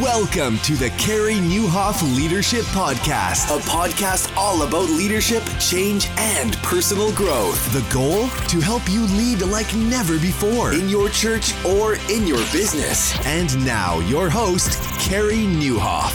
Welcome to the Carey Nieuwhof Leadership Podcast, a podcast all about leadership, change, and personal growth. The goal? To help you lead like never before in your church or in your business. And now, your host, Carey Nieuwhof.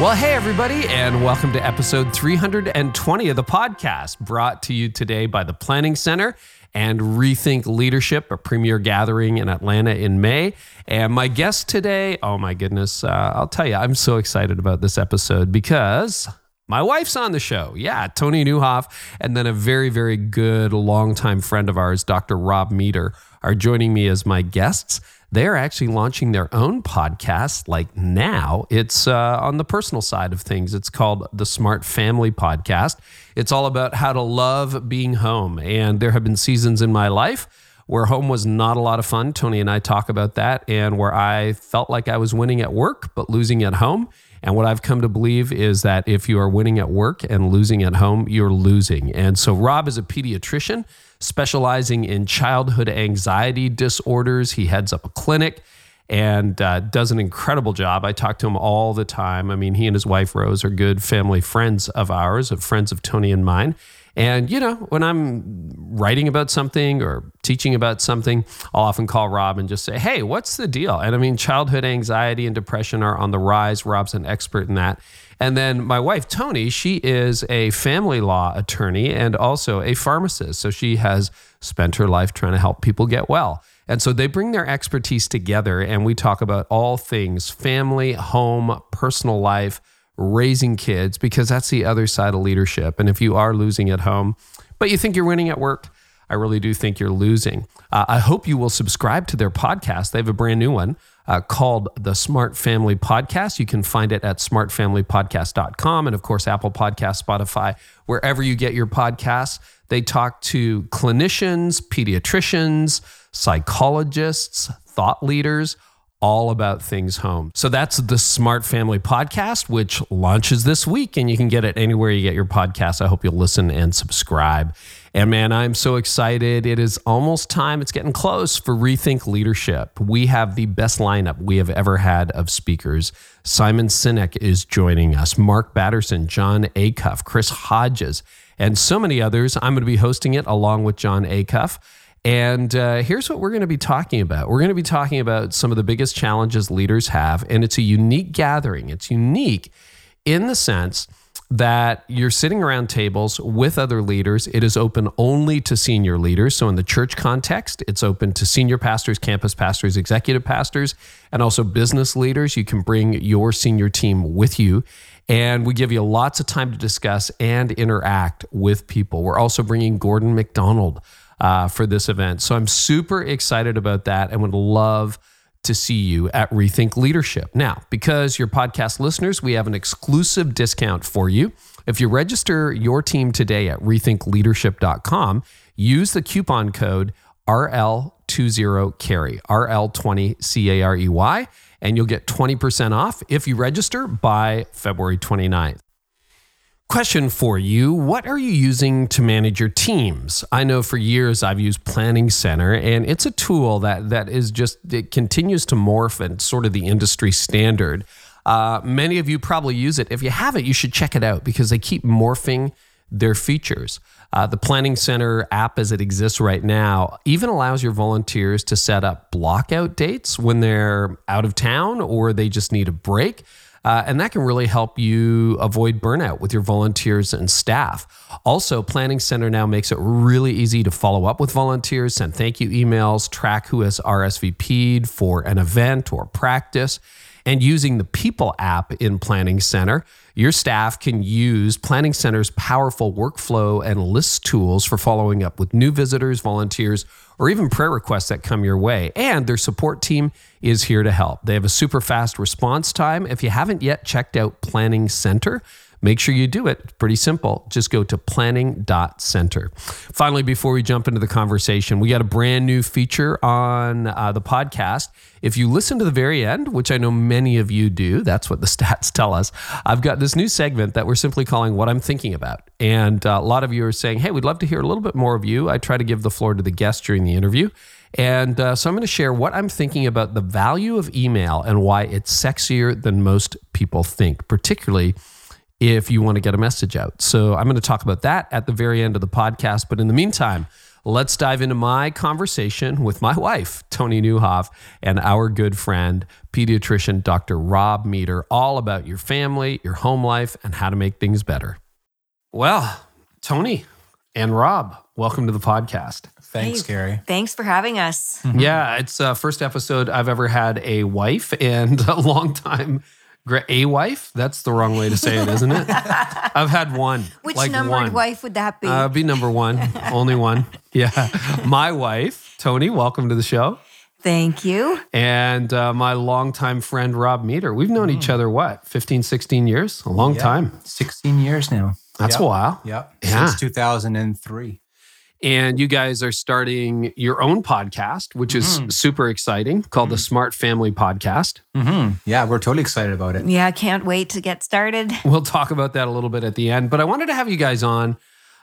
Well, hey, everybody, and welcome to episode 320 of the podcast, brought to you today by the Planning Center and Rethink Leadership, a premier gathering in Atlanta in May. And my guest today, oh my goodness, uh, I'll tell you, I'm so excited about this episode because my wife's on the show. Yeah, Toni Nieuwhof, and then a very, very good longtime friend of ours, Dr. Rob Meeder, are joining me as my guests. They're actually launching their own podcast like now. It's uh, on the personal side of things. It's called the Smart Family Podcast. It's all about how to love being home. And there have been seasons in my life where home was not a lot of fun. Toni and I talk about that, and where I felt like I was winning at work, but losing at home. And what I've come to believe is that if you are winning at work and losing at home, you're losing. And so Rob is a pediatrician specializing in childhood anxiety disorders. He heads up a clinic and uh, does an incredible job. I talk to him all the time. I mean, he and his wife Rose are good family friends of ours, of friends of Toni and mine. And, you know, when I'm writing about something or teaching about something, I'll often call Rob and just say, hey, what's the deal? And I mean, childhood anxiety and depression are on the rise. Rob's an expert in that. And then my wife, Toni, she is a family law attorney and also a pharmacist. So she has spent her life trying to help people get well. And so they bring their expertise together and we talk about all things family, home, personal life, raising kids, because that's the other side of leadership. And if you are losing at home, but you think you're winning at work, I really do think you're losing. Uh, I hope you will subscribe to their podcast. They have a brand new one uh, called the Smart Family Podcast. You can find it at smartfamilypodcast.com and, of course, Apple Podcast, Spotify, wherever you get your podcasts. They talk to clinicians, pediatricians, psychologists, thought leaders all about things home. So that's the Smart Family Podcast, which launches this week, and you can get it anywhere you get your podcast. I hope you'll listen and subscribe. And man, I'm so excited. It is almost time. It's getting close for Rethink Leadership. We have the best lineup we have ever had of speakers. Simon Sinek is joining us, Mark Batterson, Jon Acuff, Chris Hodges, and so many others. I'm going to be hosting it along with Jon Acuff. And uh, here's what we're going to be talking about. We're going to be talking about some of the biggest challenges leaders have, and it's a unique gathering. It's unique in the sense that you're sitting around tables with other leaders. It is open only to senior leaders. So, in the church context, it's open to senior pastors, campus pastors, executive pastors, and also business leaders. You can bring your senior team with you. And we give you lots of time to discuss and interact with people. We're also bringing Gordon MacDonald uh, for this event. So I'm super excited about that and would love to see you at Rethink Leadership. Now, because you're podcast listeners, we have an exclusive discount for you. If you register your team today at rethinkleadership.com, use the coupon code RL20CARRY, RL20CAREY, RL20 C A R Y, and you'll get 20% off if you register by February 29th. Question for you What are you using to manage your teams? I know for years I've used Planning Center, and it's a tool that, that is just, it continues to morph and sort of the industry standard. Uh, many of you probably use it. If you haven't, you should check it out because they keep morphing their features. Uh, the Planning Center app, as it exists right now, even allows your volunteers to set up blockout dates when they're out of town or they just need a break. Uh, and that can really help you avoid burnout with your volunteers and staff. Also, Planning Center now makes it really easy to follow up with volunteers, send thank you emails, track who has RSVP'd for an event or practice. And using the People app in Planning Center, your staff can use Planning Center's powerful workflow and list tools for following up with new visitors, volunteers, or even prayer requests that come your way. And their support team is here to help. They have a super fast response time. If you haven't yet checked out Planning Center, Make sure you do it. It's pretty simple. Just go to planning.center. Finally, before we jump into the conversation, we got a brand new feature on uh, the podcast. If you listen to the very end, which I know many of you do, that's what the stats tell us. I've got this new segment that we're simply calling What I'm Thinking About. And uh, a lot of you are saying, hey, we'd love to hear a little bit more of you. I try to give the floor to the guest during the interview. And uh, so I'm going to share what I'm thinking about the value of email and why it's sexier than most people think, particularly if you want to get a message out. So I'm going to talk about that at the very end of the podcast. But in the meantime, let's dive into my conversation with my wife, Toni Nieuwhof, and our good friend, pediatrician Dr. Rob Meeder, all about your family, your home life, and how to make things better. Well, Toni and Rob, welcome to the podcast. Thanks, Hey, Carey. Thanks for having us. Yeah, it's uh first episode I've ever had a wife and a long time gra- a wife. That's the wrong way to say it, isn't it? I've had one. Which like numbered one. wife would that be? Uh, be number one, only one. Yeah, my wife, Toni. Welcome to the show, Thank you. and uh, my longtime friend Rob Meeder. We've known each other what 15, 16 years, a long Yeah, time. 16 years now. That's Yep. a while. Yep. Yeah. Since 2003. And you guys are starting your own podcast, which is super exciting, called the Smart Family Podcast. hmm Yeah, we're totally excited about it. Yeah, can't wait to get started. We'll talk about that a little bit at the end. But I wanted to have you guys on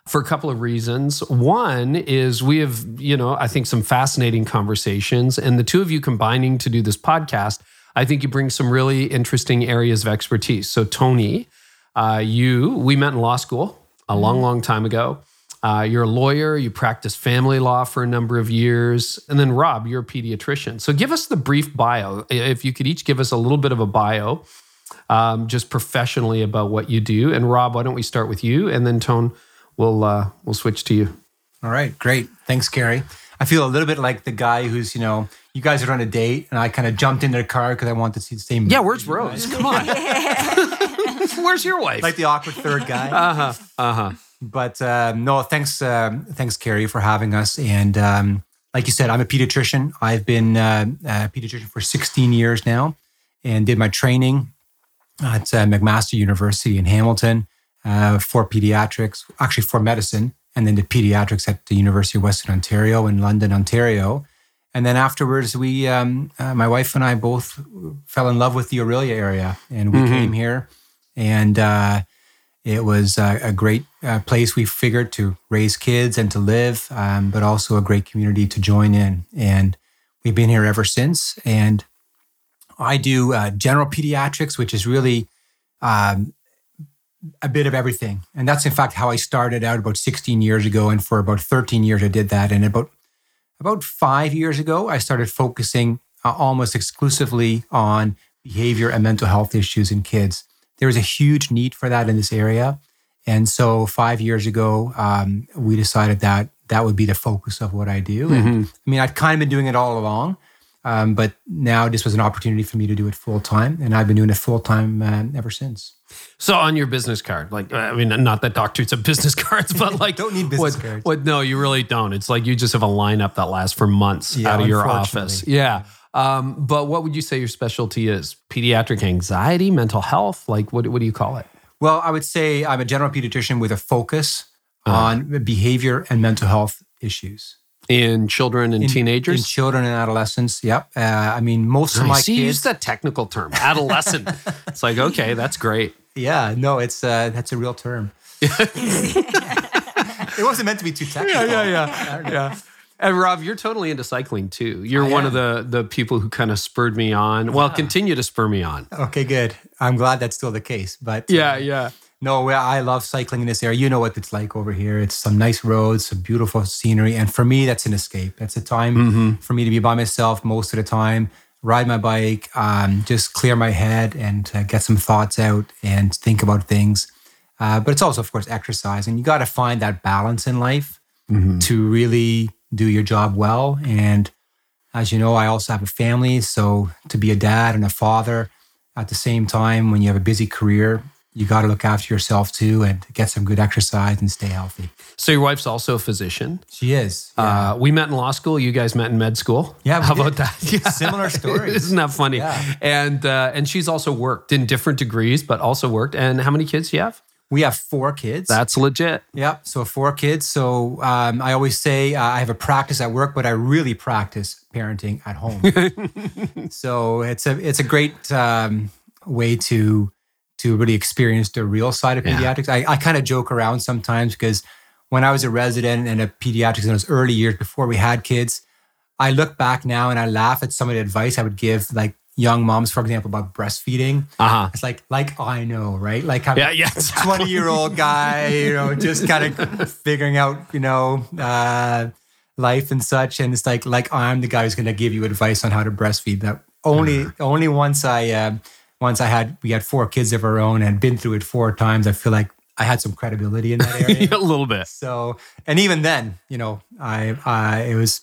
for a couple of reasons. One is we have, you know, I think some fascinating conversations, and the two of you combining to do this podcast, I think you bring some really interesting areas of expertise. So, Toni, uh, you, we met in law school a long, long time ago. Uh, you're a lawyer, you practiced family law for a number of years. And then, Rob, you're a pediatrician. So, give us the brief bio. If you could each give us a little bit of a bio um, just professionally about what you do. And Rob, why don't we start with you, and then Tone, we'll uh, we'll switch to you. All right, great. Thanks, Carey. I feel a little bit like the guy who's, you know, you guys are on a date and I kind of jumped into the car because I wanted to see the same. Yeah, where's Rose? Come on. where's your wife? Like the awkward third guy. uh huh. Uh huh. But um, no, thanks, um, thanks, Carey, for having us. And um, like you said, I'm a pediatrician. I've been uh, a pediatrician for 16 years now, and did my training at uh, McMaster University in Hamilton uh, for pediatrics, actually for medicine, and then the pediatrics at the University of Western Ontario in London, Ontario. And then afterwards, we, um, uh, my wife and I, both fell in love with the Orillia area, and we came here, and. Uh, it was uh, a great uh, place we figured to raise kids and to live, um, but also a great community to join in. And we've been here ever since. And I do uh, general pediatrics, which is really um, a bit of everything. And that's in fact how I started out about 16 years ago. And for about 13 years, I did that. And about about five years ago, I started focusing uh, almost exclusively on behavior and mental health issues in kids. There was a huge need for that in this area. And so five years ago, um, we decided that that would be the focus of what I do. And I mean, I'd kind of been doing it all along, um, but now this was an opportunity for me to do it full time. And I've been doing it full time uh, ever since. So on your business card, like I mean, not that doctors have business cards, but like Don't need business what, cards. What? No, you really don't. It's like you just have a lineup that lasts for months Yeah, out of your office. Yeah. Um, but what would you say your specialty is? Pediatric anxiety, mental health? Like what? What do you call it? Well, I would say I'm a general pediatrician with a focus on behavior and mental health issues. In children and in, teenagers? in children and adolescents. Yep. Uh, I mean, most of my see you use kids. that technical term, adolescent. it's like, okay, that's great. Yeah, no, it's uh, that's a real term. it wasn't meant to be too technical. Yeah, yeah, yeah. And Rob, you're totally into cycling too. You're I one of the the people who kind of spurred me on. Well, continue to spur me on. Okay, good. I'm glad that's still the case. But Yeah, uh, yeah. no, I love cycling in this area. You know what it's like over here. It's some nice roads, some beautiful scenery, and for me, that's an escape. That's a time Mm-hmm. for me to be by myself most of the time. Ride my bike, um, just clear my head and uh, get some thoughts out and think about things. Uh, but it's also, of course, exercise, and you got to find that balance in life Mm-hmm. to really do your job well. And as you know, I also have a family, so to be a dad and a father at the same time, when you have a busy career, you got to look after yourself too and get some good exercise and stay healthy. So your wife's also a physician. She is. Yeah. Uh, we met in law school. You guys met in med school. Yeah, how about that? Yeah. Similar story. Isn't that funny? Yeah. And uh, and she's also worked in different degrees, but also worked. And how many kids do you have? We have four kids. That's legit. Yeah, so four kids. So um, I always say uh, I have a practice at work, but I really practice parenting at home. so it's a it's a great um, way to to really experience the real side of Yeah. pediatrics. I, I kind of joke around sometimes because when I was a resident and a pediatrics in those early years before we had kids, I look back now and I laugh at some of the advice I would give, like young moms, for example, about breastfeeding. Uh huh. It's like, like I know, right? Like I'm Yeah, yeah, a 20 year old guy, you know, just kind of figuring out, you know, uh, life and such. And it's like, like I'm the guy who's going to give you advice on how to breastfeed. That only, only once I, uh, once I had, we had four kids of our own and been through it four times. I feel like I had some credibility in that area. a little bit. So, and even then, you know, I, I, it was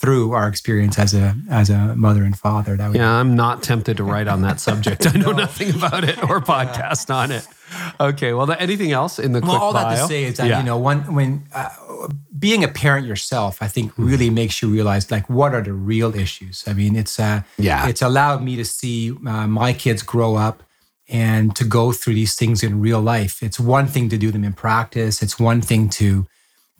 through our experience as a, as a mother and father that Yeah, I'm not tempted to write on that subject. I know nothing about it or podcast on it. Okay, well, anything else in the Well, all that to say is that Yeah. you know, when when uh, being a parent yourself, I think really makes you realize like what are the real issues. I mean, it's uh, Yeah. it's allowed me to see uh, my kids grow up and to go through these things in real life. It's one thing to do them in practice. It's one thing to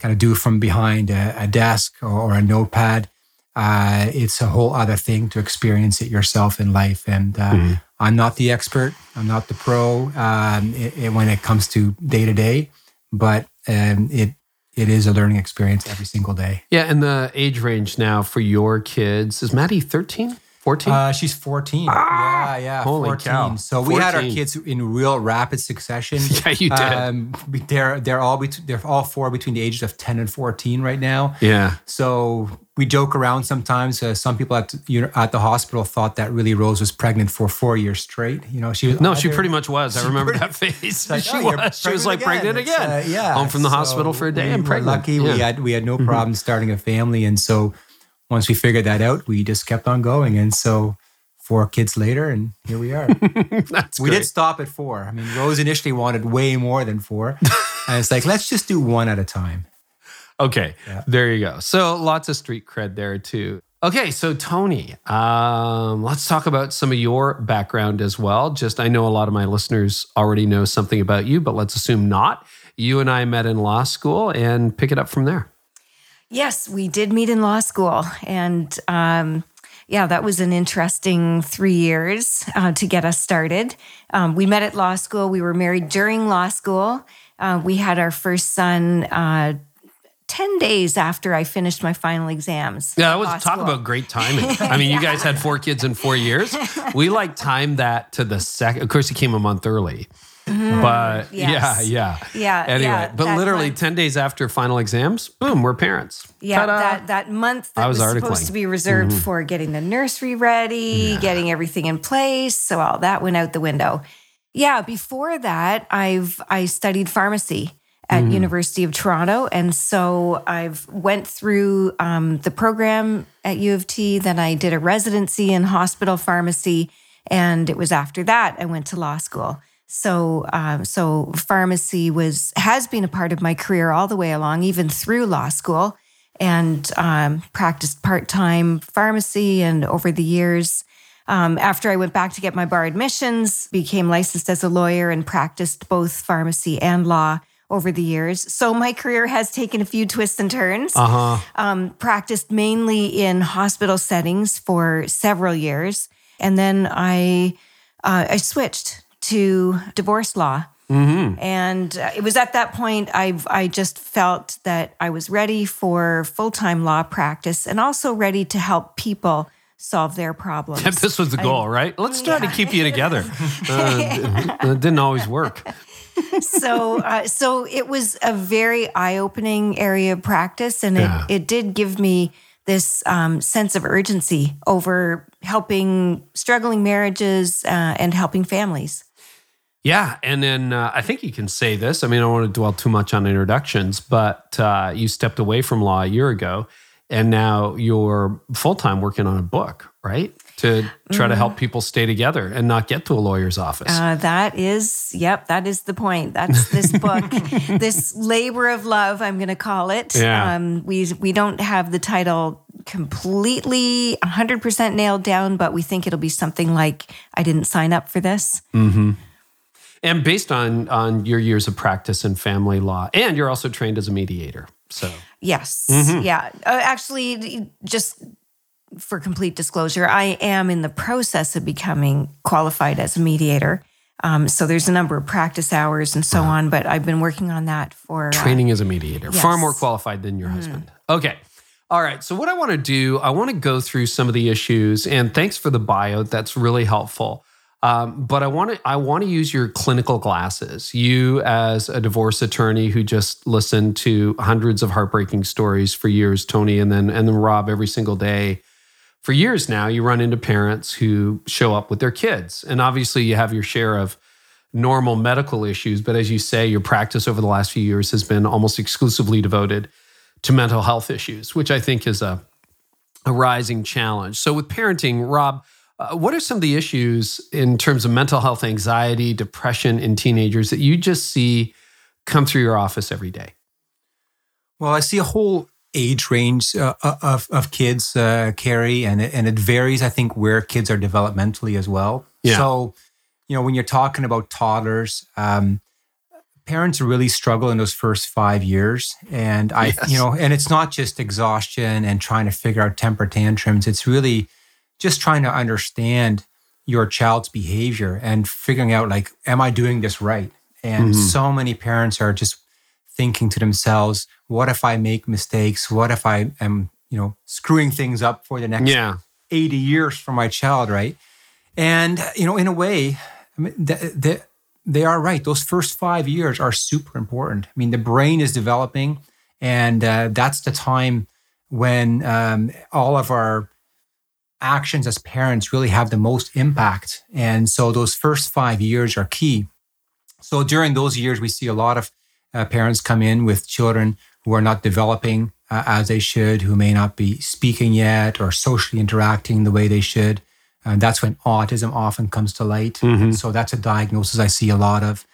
kind of do from behind a, a desk or, or a notepad. Uh, it's a whole other thing to experience it yourself in life. And uh, I'm not the expert. I'm not the pro um, it, it- when it comes to day to day, but um, it it is a learning experience every single day. Yeah, and the age range now for your kids is Maddie 13, 14? Uh, she's 14. yeah, yeah. Ah! Holy 14. cow. So we had our kids in real rapid succession. Yeah, you did. Um, they're they're all bet- they're all four between the ages of 10 and 14 right now. yeah. So we joke around sometimes. Uh, some people at you know, at the hospital thought that really Rose was pregnant for four years straight. You know, she was No, she pretty much was. I remember that phase. like, she oh, you're was. She was like pregnant again. uh, yeah, Home from the So hospital for a day we and were pregnant. Lucky Yeah. Mm-hmm. we had we had no problem starting a family, and so once we figured that out, we just kept on going, and so four kids later, and here we are. That's we great. did stop at four. I mean, Rose initially wanted way more than four, and it's like let's just do one at a time. Okay, there you go. So lots of street cred there too. Okay, so Toni, um, let's talk about some of your background as well. Just I know a lot of my listeners already know something about you, but let's assume not. You and I met in law school and pick it up from there. Yes, we did meet in law school. And um, yeah, that was an interesting three years uh, to get us started. Um, we met at law school. We were married during law school. Uh, we had our first son uh, 10 days after I finished my final exams. Yeah, that was talk about great timing. I mean, you guys had four kids in four years. We like timed that to the second. Of course, he came a month early, but Mm-hmm. Yes. yeah, yeah, Yeah, Anyway, yeah, but literally month. ten days after final exams, boom, we're parents. Yeah, Ta-da. that, that month that I was was. Mm-hmm. supposed to be reserved for getting the nursery ready, getting everything in place. So all that went out the window. Yeah, before that, I've I studied pharmacy at Mm-hmm. University of Toronto, and so I've went through um, the program at U of T. Then I did a residency in hospital pharmacy, and it was after that I went to law school. So, um, so pharmacy was has been a part of my career all the way along, even through law school, and um, practiced part time pharmacy. And over the years, um, after I went back to get my bar admissions, became licensed as a lawyer and practiced both pharmacy and law over the years. So my career has taken a few twists and turns. Uh huh. Um, practiced mainly in hospital settings for several years, and then I uh, I switched to divorce law. And uh, it was at that point I I just felt that I was ready for full time law practice and also ready to help people solve their problems. This was the goal, right? Let's try to keep you together. Uh, it didn't always work. so uh, so it was a very eye-opening area of practice and Yeah. it, it did give me this um, sense of urgency over helping struggling marriages uh, and helping families Yeah, and then uh, I think you can say this. I mean, I don't want to dwell too much on introductions, but uh, you stepped away from law a year ago, and now you're full time working on a book, right? To try to help people stay together and not get to a lawyer's office. uh, that is yep that is the point that's this book this labor of love i'm going to call it Yeah. um, we we don't have the title completely 100% nailed down but we think it'll be something like i didn't sign up for this and based on on your years of practice in family law, and you're also trained as a mediator. So Yes. Mm-hmm. Yeah. Uh, actually, just for complete disclosure, I am in the process of becoming qualified as a mediator. Um, so there's a number of practice hours and so on, but I've been working on that for uh, training as a mediator, far more qualified than your husband. Okay. All right. So, what I want to do, I want to go through some of the issues, and thanks for the bio. That's really helpful. Um, but I want to I want to use your clinical glasses. You, as a divorce attorney who just listened to hundreds of heartbreaking stories for years, Toni, and then and then Rob every single day for years now. You run into parents who show up with their kids, and obviously you have your share of normal medical issues. But as you say, your practice over the last few years has been almost exclusively devoted to mental health issues, which I think is a, a rising challenge. So, with parenting, Rob, uh, what are some of the issues in terms of mental health, anxiety, depression in teenagers that you just see come through your office every day? Well, I see a whole age range uh, uh of, of kids, uh, Carey, and it, and it varies, I think, where kids are developmentally as well. Yeah. So, you know, when you're talking about toddlers, um, parents really struggle in those first five years. And I, Yes. you know, and it's not just exhaustion and trying to figure out temper tantrums. It's really just trying to understand your child's behavior and figuring out like, am I doing this right? And Mhm. so many parents are just thinking to themselves, what if I make mistakes? What if I am, you know, screwing things up for the next Yeah. 80 years for my child, right? And, you know, in a way, I mean, th- th- they are right. Those first five years are super important. I mean, the brain is developing, and uh, that's the time when um, all of our actions as parents really have the most impact. And so those first five years are key. So during those years, we see a lot of uh, parents come in with children who are not developing uh, as they should, who may not be speaking yet or socially interacting the way they should. And that's when autism often comes to light. And so that's a diagnosis I see a lot of.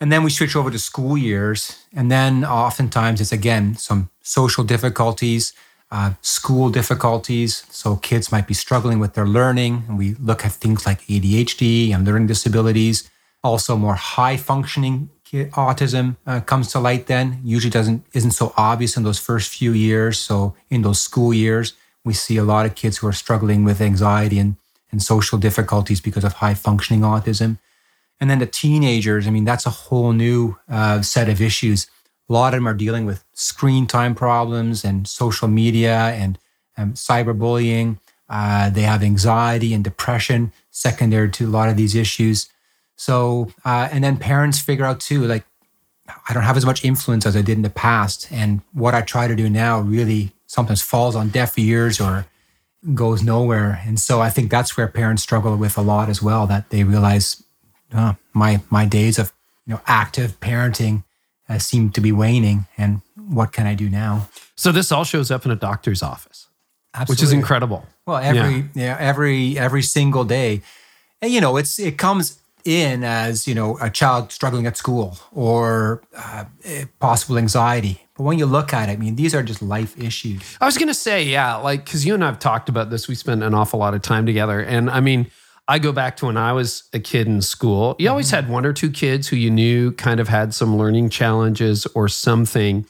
And then we switch over to school years. And then oftentimes it's again some social difficulties, uh, school difficulties. So kids might be struggling with their learning. And we look at things like ADHD and learning disabilities. Also, more high functioning autism uh, comes to light then. Usually doesn't isn't so obvious in those first few years. So in those school years, we see a lot of kids who are struggling with anxiety and, and social difficulties because of high functioning autism. And then the teenagers, I mean, that's a whole new uh, set of issues. A lot of them are dealing with screen time problems and social media and um, cyberbullying. Uh, they have anxiety and depression secondary to a lot of these issues. So, uh, and then parents figure out too, like, I don't have as much influence as I did in the past. And what I try to do now really sometimes falls on deaf ears or goes nowhere. And so I think that's where parents struggle with a lot as well, that they realize uh, my my days of you know active parenting uh, seem to be waning, and what can I do now? So this all shows up in a doctor's office, which is incredible. Well, every yeah. every every single day, and you know, it's it comes in as you know a child struggling at school or uh, eh, possible anxiety. But when you look at it, I mean, these are just life issues. I was gonna say, yeah, like because you and I've talked about this. We spent an awful lot of time together, and I mean, I go back to when I was a kid in school. You always mm-hmm. had one or two kids who you knew kind of had some learning challenges or something.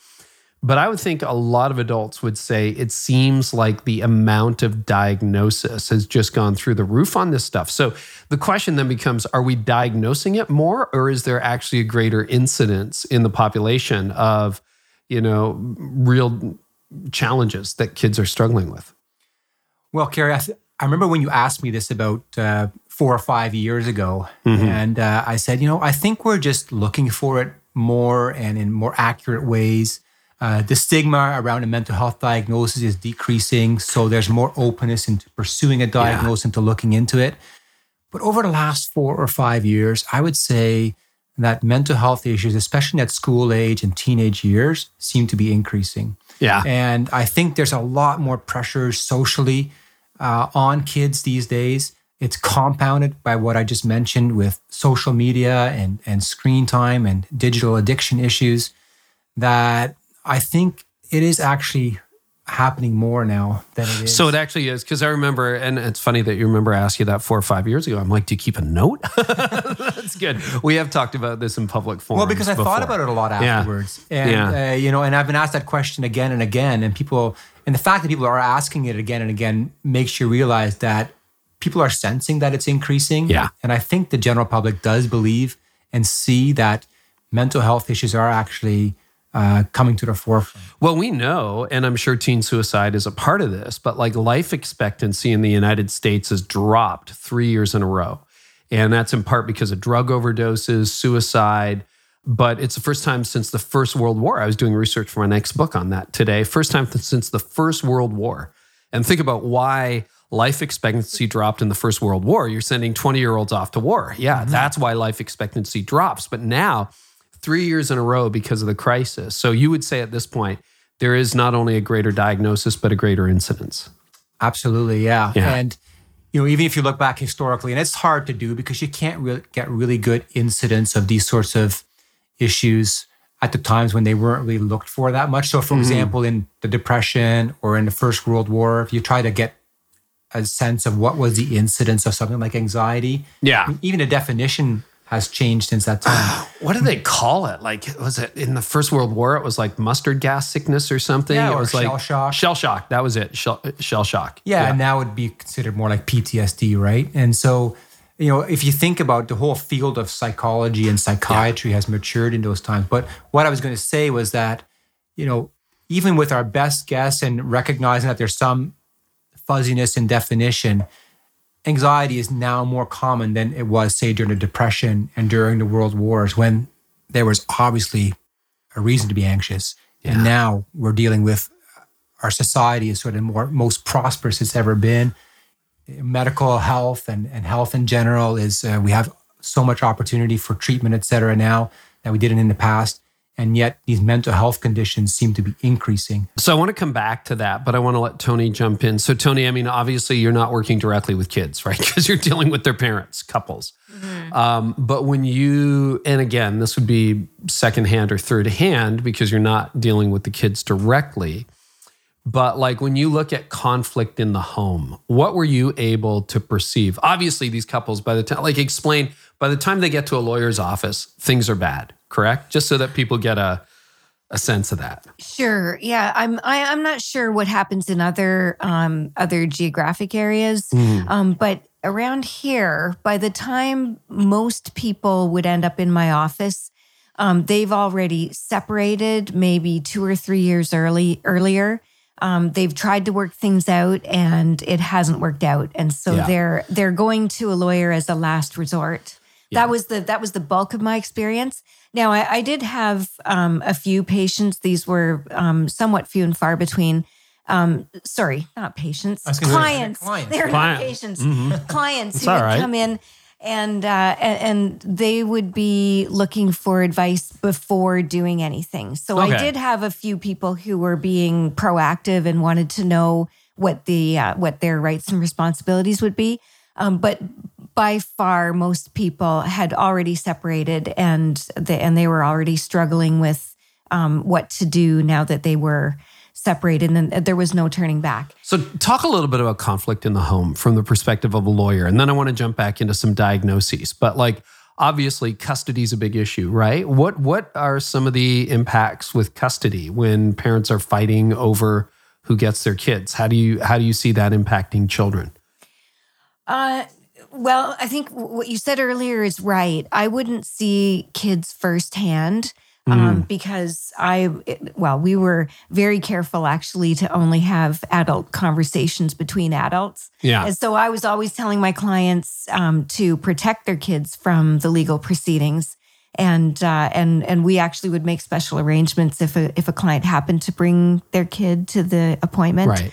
But I would think a lot of adults would say it seems like the amount of diagnosis has just gone through the roof on this stuff. So the question then becomes are we diagnosing it more or is there actually a greater incidence in the population of, you know, real challenges that kids are struggling with? Well, Carey, I, th- I remember when you asked me this about uh, four or five years ago, and uh, I said, you know, I think we're just looking for it more and in more accurate ways. Uh, the stigma around a mental health diagnosis is decreasing, so there's more openness into pursuing a diagnosis and to looking into it. But over the last four or five years, I would say that mental health issues, especially at school age and teenage years, seem to be increasing. Yeah. And I think there's a lot more pressure socially uh, on kids these days. It's compounded by what I just mentioned with social media and, and screen time and digital addiction issues that I think it is actually happening more now than it is. So it actually is because I remember, and it's funny that you remember I asked you that four or five years ago. I'm like, do you keep a note? That's good. We have talked about this in public forums. Well, because I thought about it a lot Yeah. afterwards, and Yeah. uh, you know, and I've been asked that question again and again, and people, and the fact that people are asking it again and again makes you realize that people are sensing that it's increasing. Yeah. and I think the general public does believe and see that mental health issues are actually uh, coming to the forefront. Well, we know, and I'm sure teen suicide is a part of this, but like life expectancy in the United States has dropped three years in a row. And that's in part because of drug overdoses, suicide. But it's the first time since the First World War. I was doing research for my next book on that today. First time since the First World War. And think about why life expectancy dropped in the First World War. You're sending 20 year olds off to war. Yeah, mm-hmm. that's why life expectancy drops. But now, three years in a row because of the crisis. So you would say at this point, there is not only a greater diagnosis, but a greater incidence. Absolutely. Yeah. yeah. And, you know, even if you look back historically, and it's hard to do because you can't really get really good incidents of these sorts of issues at the times when they weren't really looked for that much. So, for mm-hmm. example, in the Depression or in the First World War, if you try to get a sense of what was the incidence of something like anxiety, yeah, even a definition has changed since that time. what do they call it? Like, was it in the First World War? It was like mustard gas sickness or something. Yeah, it was shell like shock. Shell shock. That was it. Shell, shell shock. Yeah, yeah, and that would be considered more like PTSD, right? And so, you know, if you think about the whole field of psychology and psychiatry yeah. has matured in those times. But what I was going to say was that, you know, even with our best guess and recognizing that there's some fuzziness in definition, anxiety is now more common than it was, say, during the Depression and during the World Wars, when there was obviously a reason to be anxious. Yeah. And now we're dealing with our society is sort of more most prosperous it's ever been. Medical health and, and health in general is uh, we have so much opportunity for treatment, et cetera, now that we didn't in the past and yet these mental health conditions seem to be increasing. So I want to come back to that, but I want to let Toni jump in. So Toni, I mean, obviously you're not working directly with kids, right? Because you're dealing with their parents, couples. Mm-hmm. Um, but when you, and again, this would be secondhand or third hand because you're not dealing with the kids directly. But like when you look at conflict in the home, what were you able to perceive? Obviously, these couples, by the time, like explain, by the time they get to a lawyer's office, things are bad correct? Just so that people get a a sense of that. Sure. Yeah, I'm. I, am i am not sure what happens in other um, other geographic areas, mm. um, but around here, by the time most people would end up in my office, um, they've already separated, maybe two or three years early earlier. Um, they've tried to work things out, and it hasn't worked out, and so yeah. they're they're going to a lawyer as a last resort. Yeah. That was the that was the bulk of my experience. Now I, I did have um, a few patients. These were um, somewhat few and far between. Um, sorry, not patients, clients. clients. They're Client. not patients. Mm-hmm. Clients who would right. come in and, uh, and they would be looking for advice before doing anything. So okay. I did have a few people who were being proactive and wanted to know what the uh, what their rights and responsibilities would be. Um, but by far most people had already separated and they, and they were already struggling with um, what to do now that they were separated and there was no turning back. So talk a little bit about conflict in the home from the perspective of a lawyer and then I want to jump back into some diagnoses. But like obviously custody is a big issue, right? What what are some of the impacts with custody when parents are fighting over who gets their kids? How do you how do you see that impacting children? Uh well, I think what you said earlier is right. I wouldn't see kids firsthand um, mm. because I, well, we were very careful actually to only have adult conversations between adults. Yeah. And so I was always telling my clients um, to protect their kids from the legal proceedings. And uh, and and we actually would make special arrangements if a if a client happened to bring their kid to the appointment. Right.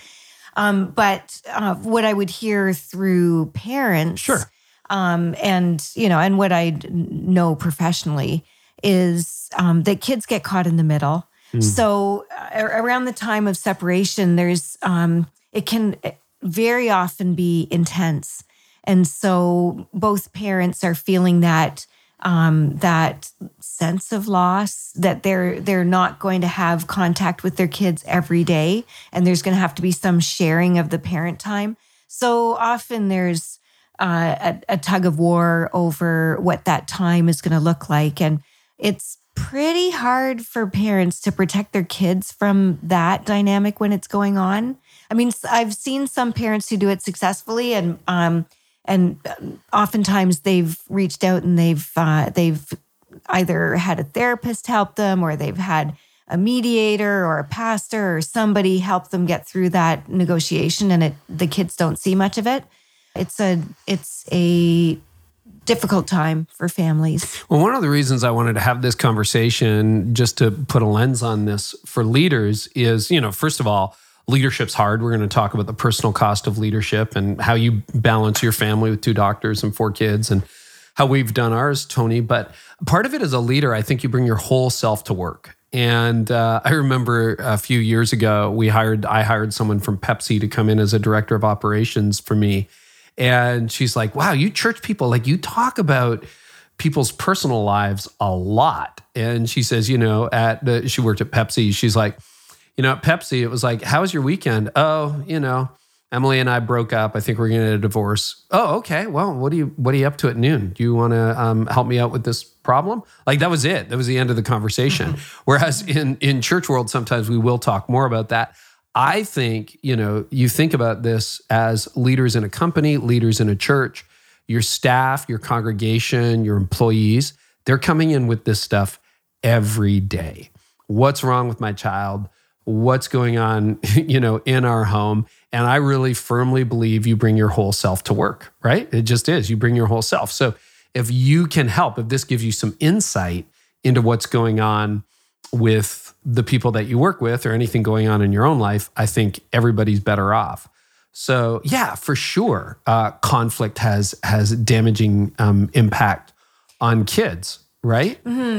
Um, but uh, what I would hear through parents, sure, um, and you know, and what I know professionally is um, that kids get caught in the middle. Mm. So uh, around the time of separation, there's um, it can very often be intense, and so both parents are feeling that um, that sense of loss that they're they're not going to have contact with their kids every day and there's going to have to be some sharing of the parent time so often there's uh, a, a tug of war over what that time is going to look like and it's pretty hard for parents to protect their kids from that dynamic when it's going on. I mean i've seen some parents who do it successfully and um, and oftentimes they've reached out and they've uh, they've either had a therapist help them or they've had a mediator or a pastor or somebody help them get through that negotiation and it the kids don't see much of it. It's a it's a difficult time for families Well, one of the reasons I wanted to have this conversation, just to put a lens on this for leaders, is, you know, first of all, leadership's hard. We're going to talk about the personal cost of leadership and how you balance your family with two doctors and four kids and how we've done ours, Toni. But part of it as a leader, I think you bring your whole self to work. And uh, I remember a few years ago, we hired, I hired someone from Pepsi to come in as a director of operations for me. And she's like, wow, you church people, like you talk about people's personal lives a lot. And she says, you know, at the, she worked at Pepsi. She's like, you know, at Pepsi, it was like, how was your weekend? Oh, you know, Emily and I broke up. I think we're going to get a divorce. Oh, okay. Well, what do you what are you up to at noon? Do you want to um, help me out with this problem? Like that was it. That was the end of the conversation. Whereas in in church world, sometimes we will talk more about that. I think you know you think about this as leaders in a company, leaders in a church, your staff, your congregation, your employees. They're coming in with this stuff every day. What's wrong with my child? What's going on, you know, in our home? And I really firmly believe you bring your whole self to work, right? It just is. You bring your whole self. So if you can help, if this gives you some insight into what's going on with the people that you work with or anything going on in your own life, I think everybody's better off. So yeah, for sure, uh, conflict has has damaging um, impact on kids, right?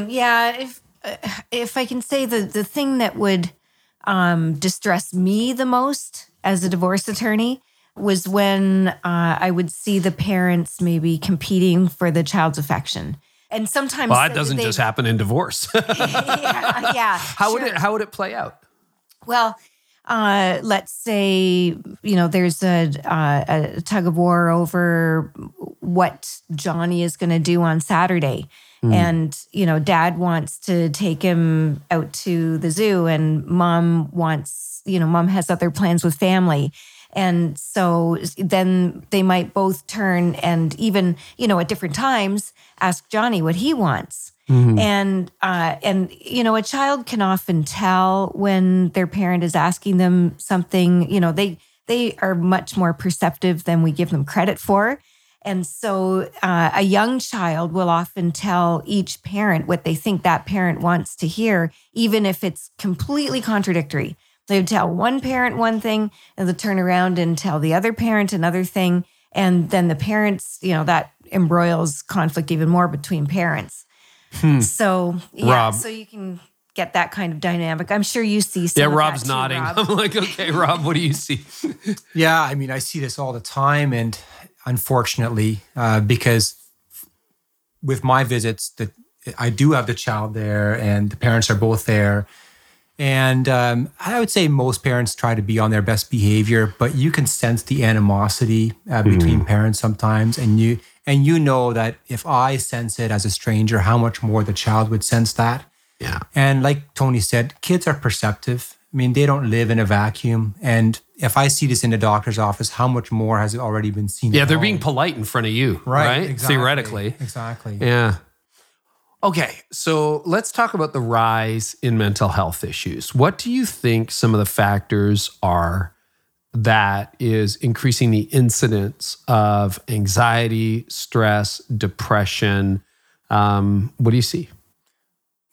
Yeah, if uh, if I can say the the thing that would um, distress me the most as a divorce attorney was when uh, I would see the parents maybe competing for the child's affection, and sometimes Well, that doesn't they- just happen in divorce. yeah, yeah. how would it How would it play out? Well, uh, let's say you know there's a, uh, a tug of war over what Johnny is going to do on Saturday, and you know Dad wants to take him out to the zoo, and Mom wants you know Mom has other plans with family. And so then they might both turn and even, you know, at different times ask Johnny what he wants. And uh, and you know a child can often tell when their parent is asking them something you know they they are much more perceptive than we give them credit for. And so uh, a young child will often tell each parent what they think that parent wants to hear even if it's completely contradictory they would tell one parent one thing and they'll turn around and tell the other parent another thing and then the parents you know that embroils conflict even more between parents so yeah, Hmm. Rob. so you can get that kind of dynamic. I'm sure you see. Some Yeah, of that Rob's too, nodding. Rob. I'm like, okay, Rob, what do you see? Yeah, I mean, I see this all the time, and unfortunately, uh, because with my visits, that I do have the child there, and the parents are both there, and um, I would say most parents try to be on their best behavior, but you can sense the animosity uh, between parents sometimes, and you and you know that if I sense it as a stranger, how much more the child would sense that. Yeah. And like Toni said, kids are perceptive. I mean, they don't live in a vacuum. And if I see this in the doctor's office, how much more has it already been seen? Yeah, they're home? being polite in front of you, right? exactly, Theoretically. Exactly. Yeah. Okay, so let's talk about the rise in mental health issues. What do you think some of the factors are that is increasing the incidence of anxiety, stress, depression? Um, what do you see?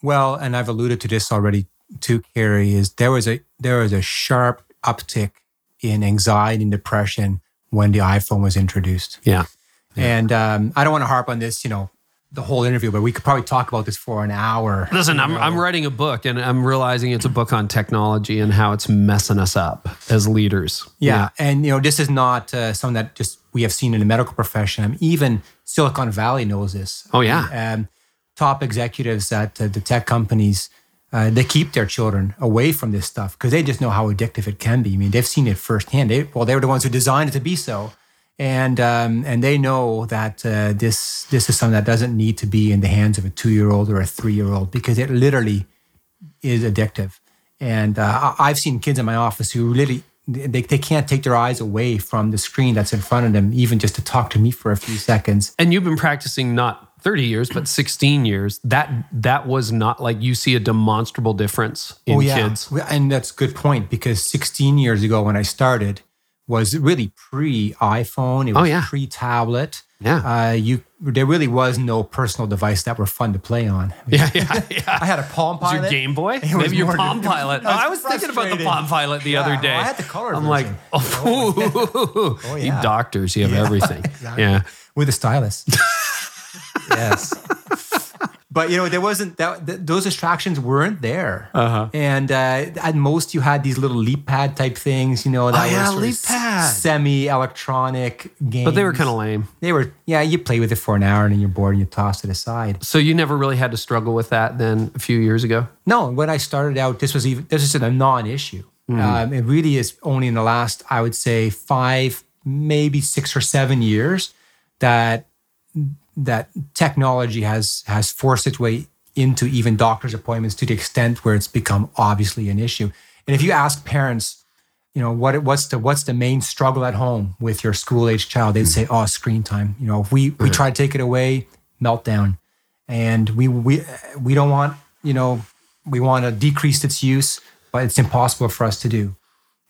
Well, and I've alluded to this already too, Carey, is there was a there was a sharp uptick in anxiety and depression when the iPhone was introduced. Yeah. And um, I don't want to harp on this, you know, the whole interview, but we could probably talk about this for an hour. Listen, I'm, I'm writing a book and I'm realizing it's a book on technology and how it's messing us up as leaders. Yeah, and you know this is not uh, something that just we have seen in the medical profession. I mean, even Silicon Valley knows this. Oh, yeah. Um, top executives at uh, the tech companies uh, they keep their children away from this stuff because they just know how addictive it can be. I mean, they've seen it firsthand. They, well, they were the ones who designed it to be so, and um, and they know that uh, this this is something that doesn't need to be in the hands of a two year old or a three year old because it literally is addictive. And uh, I've seen kids in my office who really they, they can't take their eyes away from the screen that's in front of them, even just to talk to me for a few seconds. And you've been practicing not 30 years, but 16 years. That that was not like you see a demonstrable difference in kids. And that's a good point because 16 years ago when I started was really pre iPhone. It was Oh, yeah. pre tablet. Yeah. Uh, you there really was no personal device that were fun to play on. Yeah, yeah, yeah. I had a Palm Was Pilot. your Game Boy? Maybe your Palm than- Pilot. It was I was thinking about the. Palm Pilot the Yeah, other well, day. I had the color I'm like, version. oh, you yeah. doctors, you have everything. Exactly. Yeah. with a stylus. yes. But you know, there wasn't that. Th- those distractions weren't there, uh-huh. and uh, at most you had these little LeapPad type things. You know, that Oh, yeah, were LeapPad. semi-electronic games. But they were kind of lame. They were, yeah. You play with it for an hour and then you're bored and you toss it aside. So you never really had to struggle with that then a few years ago? No, when I started out, this was even this is a non-issue. Mm-hmm. Um, it really is only in the last, I would say, five, maybe six or seven years that that technology has has forced its way into even doctor's appointments to the extent where it's become obviously an issue. And if you ask parents, you know what what's the what's the main struggle at home with your school age child, they'd say, "Oh, screen time." You know, if we we mm-hmm. try to take it away, meltdown, and we we we don't want you know we want to decrease its use, but it's impossible for us to do.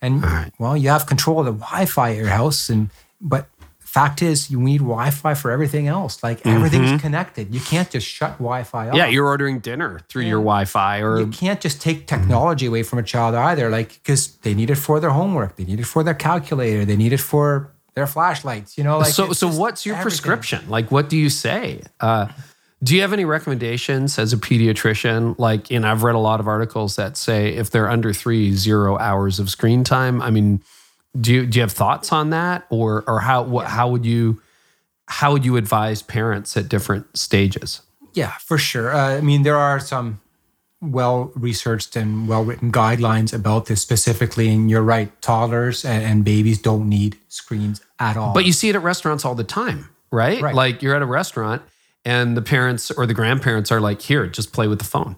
And well, you have control of the Wi-Fi at your house, and but fact is, you need Wi-Fi for everything else. Like everything's connected. You can't just shut Wi-Fi off. Yeah, you're ordering dinner through your Wi-Fi or You can't just take technology away from a child either, like because they need it for their homework, they need it for their calculator, they need it for their flashlights. You know, like so so what's your everything. prescription like what do you say uh, do you have any recommendations as a pediatrician like and i've read a lot of articles that say if they're under three zero hours of screen time i mean do you do you have thoughts on that or or how what how would you how would you advise parents at different stages Yeah, for sure. Uh, I mean, there are some well researched and well written guidelines about this specifically. And you're right, toddlers and, and babies don't need screens at all. but you see it at restaurants all the time right, Right. like you're at a restaurant and the parents or the grandparents are like here just play with the phone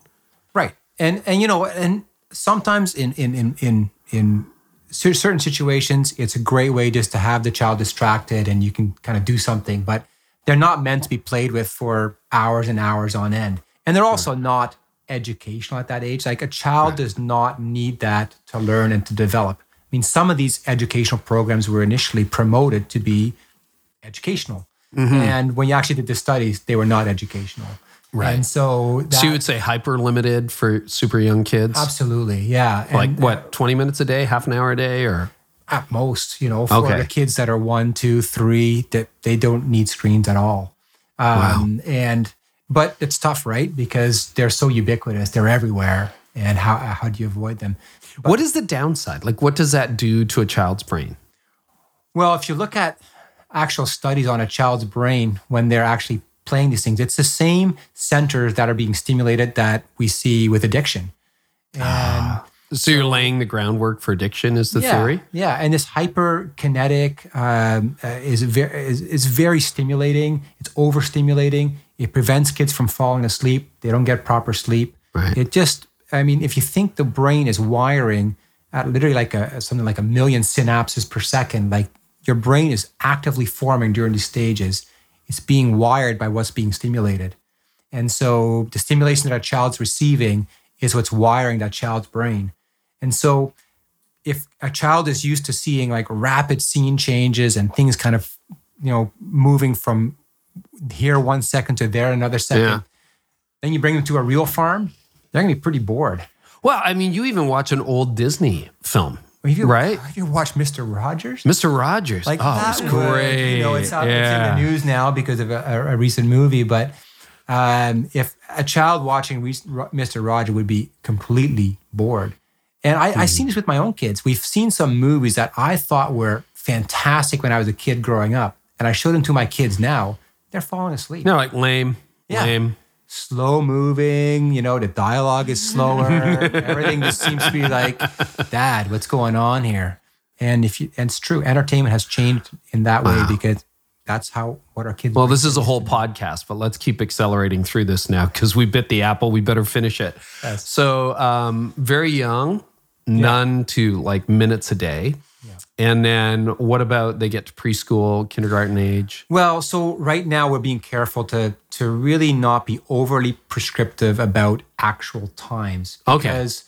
Right. And and you know, and sometimes in in in in in certain situations, it's a great way just to have the child distracted and you can kind of do something, but they're not meant to be played with for hours and hours on end. And they're also not educational at that age. Like a child does not need that to learn and to develop. I mean, some of these educational programs were initially promoted to be educational. Mm-hmm. And when you actually did the studies, they were not educational. Right. And so that, so you would say hyper limited for super young kids Absolutely, yeah. like And, what 20 minutes a day half an hour a day or At most, you know, for Okay. the kids that are one, two, three, that they don't need screens at all. Um, And but it's tough, right? Because they're so ubiquitous, they're everywhere. And how how do you avoid them? what is the downside like what does that do to a child's brain Well, if you look at actual studies on a child's brain when they're actually playing these things, it's the same centers that are being stimulated that we see with addiction. And so you're laying the groundwork for addiction is the yeah, theory Yeah, and this hyperkinetic um, uh, is very is, is very stimulating. It's overstimulating. It prevents kids from falling asleep. They don't get proper sleep. Right. It just, I mean, if you think the brain is wiring at literally like a something like a million synapses per second, like your brain is actively forming during these stages. It's being wired by what's being stimulated. And so the stimulation that a child's receiving is what's wiring that child's brain. And so if a child is used to seeing like rapid scene changes and things kind of, you know, moving from here one second to there another second, Yeah. then you bring them to a real farm, they're gonna be pretty bored. well i mean you even watch an old disney film If you, right If you watch Mr. Rogers, mr rogers like oh that was great You know, it's, out, it's in the news now because of a, a, recent movie. But um, if a child watching Mr. Rogers would be completely bored, and I, I've seen this with my own kids. We've seen some movies that I thought were fantastic when I was a kid growing up, and I showed them to my kids now. They're falling asleep. no like lame Yeah. lame Slow moving, you know, the dialogue is slower. Everything just seems to be like, Dad, what's going on here? And if you, and it's true, entertainment has changed in that way because that's how what our kids. well this is a whole podcast but let's keep accelerating through this now because we bit the apple we better finish it so um, very young none to like minutes a day And then what about they get to preschool, kindergarten age? Well, so right now we're being careful to to really not be overly prescriptive about actual times. Okay. Because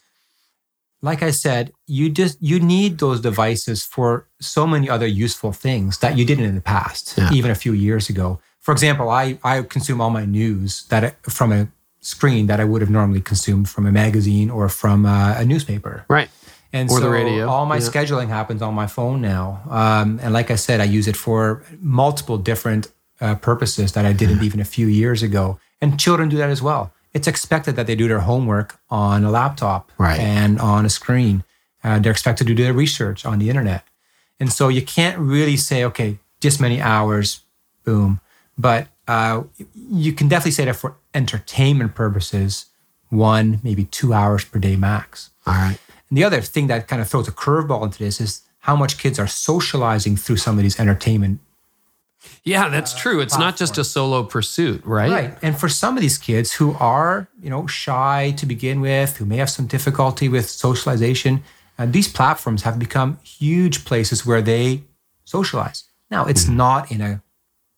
like I said, you just you need those devices for so many other useful things that you didn't in the past, Yeah. even a few years ago. For example, I I consume all my news that I, from a screen that I would have normally consumed from a magazine or from a, a newspaper. Right. And Or so the radio, all my yeah. scheduling happens on my phone now. Um, and like I said, I use it for multiple different uh, purposes that I didn't even a few years ago. And children do that as well. It's expected that they do their homework on a laptop Right. and on a screen. Uh, they're expected to do their research on the internet. And so you can't really say, okay, this many hours, boom. But uh, you can definitely say that for entertainment purposes, one, maybe two hours per day max. All right. And the other thing that kind of throws a curveball into this is how much kids are socializing through some of these entertainment. Yeah, that's true. It's not just a solo pursuit, right? Right. And for some of these kids who are, you know, shy to begin with, who may have some difficulty with socialization, uh, these platforms have become huge places where they socialize. Now, it's not in a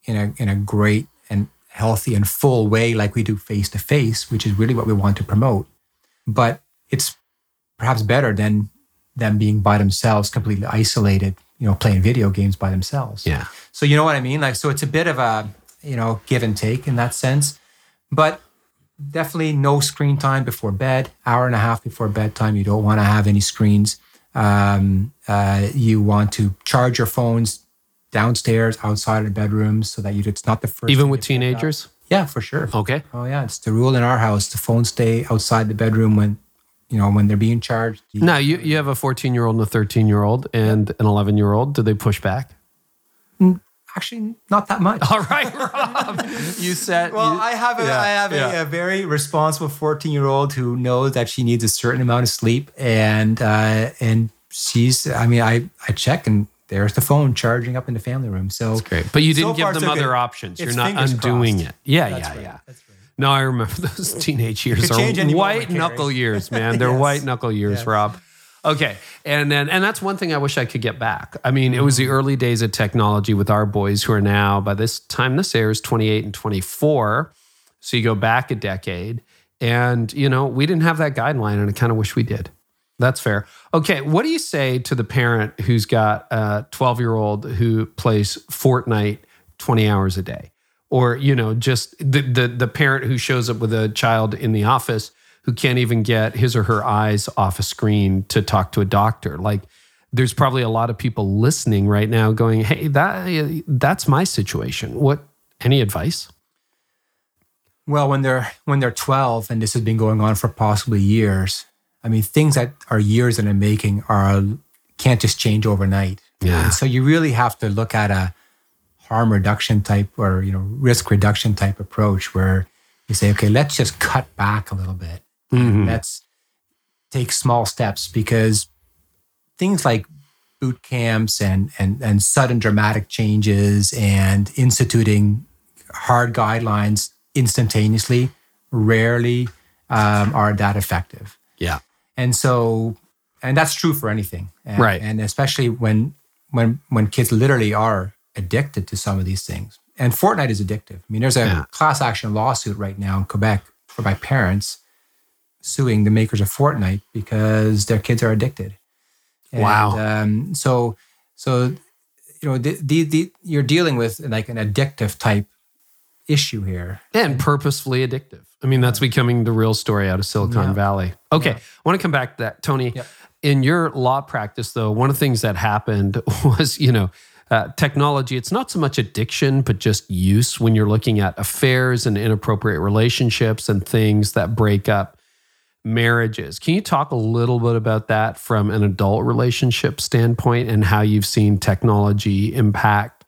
in a in a great and healthy and full way like we do face to face, which is really what we want to promote. But it's perhaps better than them being by themselves, completely isolated, you know, playing video games by themselves. Yeah. So you know what I mean? Like so it's a bit of a, you know, give and take in that sense. But definitely no screen time before bed, hour and a half before bedtime. You don't want to have any screens. Um, uh, you want to charge your phones downstairs, outside of the bedrooms, so that you it's not the first. Even with you pick up. teenagers? Yeah, for sure. Okay. Oh yeah, it's the rule in our house. The phones stay outside the bedroom when, you know, when they're being charged. Now, you, you have a 14 year old and a 13 year old and an 11 year old. Do they push back? Actually, not that much. All right, Rob. you said. Well, you- I have a, yeah, I have a, yeah. a very responsible 14 year old who knows that she needs a certain amount of sleep, and uh, and she's. I mean, I I check and there's the phone charging up in the family room. So Great. But you didn't So give them so other good. options. You're not undoing crossed. it. Yeah, That's yeah, right. yeah. That's right. No, I remember those teenage years are white knuckle years, man. They're Yes. white knuckle years, Yes. Rob. Okay. And then and that's one thing I wish I could get back. I mean, it was the early days of technology with our boys who are now by this time this airs 28 and 24. So you go back a decade and you know, we didn't have that guideline and I kind of wish we did. That's fair. Okay, what do you say to the parent who's got a 12 year old who plays Fortnite 20 hours a day? Or, you know, just the, the, the parent who shows up with a child in the office who can't even get his or her eyes off a screen to talk to a doctor? Like, there's probably a lot of people listening right now going, hey, that that's my situation. What, any advice? Well, when they're when they're 12 and this has been going on for possibly years, I mean, things that are years in the making are can't just change overnight. Yeah. And so you really have to look at a harm reduction type or you know risk reduction type approach where you say, okay, let's just cut back a little bit. Let's take small steps because things like boot camps and and and sudden dramatic changes and instituting hard guidelines instantaneously rarely um, are that effective. Yeah. And so, and that's true for anything, and, Right. And especially when when when kids literally are addicted to some of these things. And Fortnite is addictive. I mean, there's a Yeah. class action lawsuit right now in Quebec for my parents suing the makers of Fortnite because their kids are addicted. And, Wow. Um, so, so you know, the, the, the, you're dealing with like an addictive type issue here. and purposefully addictive. I mean, that's becoming the real story out of Silicon Yeah. Valley. Okay, I want to come back to that, Toni. Yep. In your law practice, though, one of the things that happened was, you know, uh, technology. It's not so much addiction, but just use when you're looking at affairs and inappropriate relationships and things that break up marriages. Can you talk a little bit about that from an adult relationship standpoint and how you've seen technology impact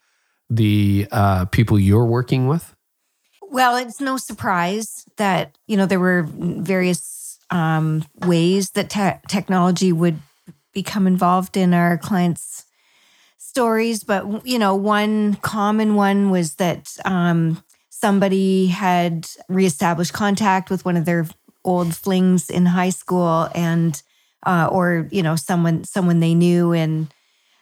the uh, people you're working with? Well, it's no surprise that you know there were various um, ways that te- technology would become involved in our clients' stories, but you know, one common one was that um, somebody had reestablished contact with one of their old flings in high school, and uh, or you know, someone someone they knew in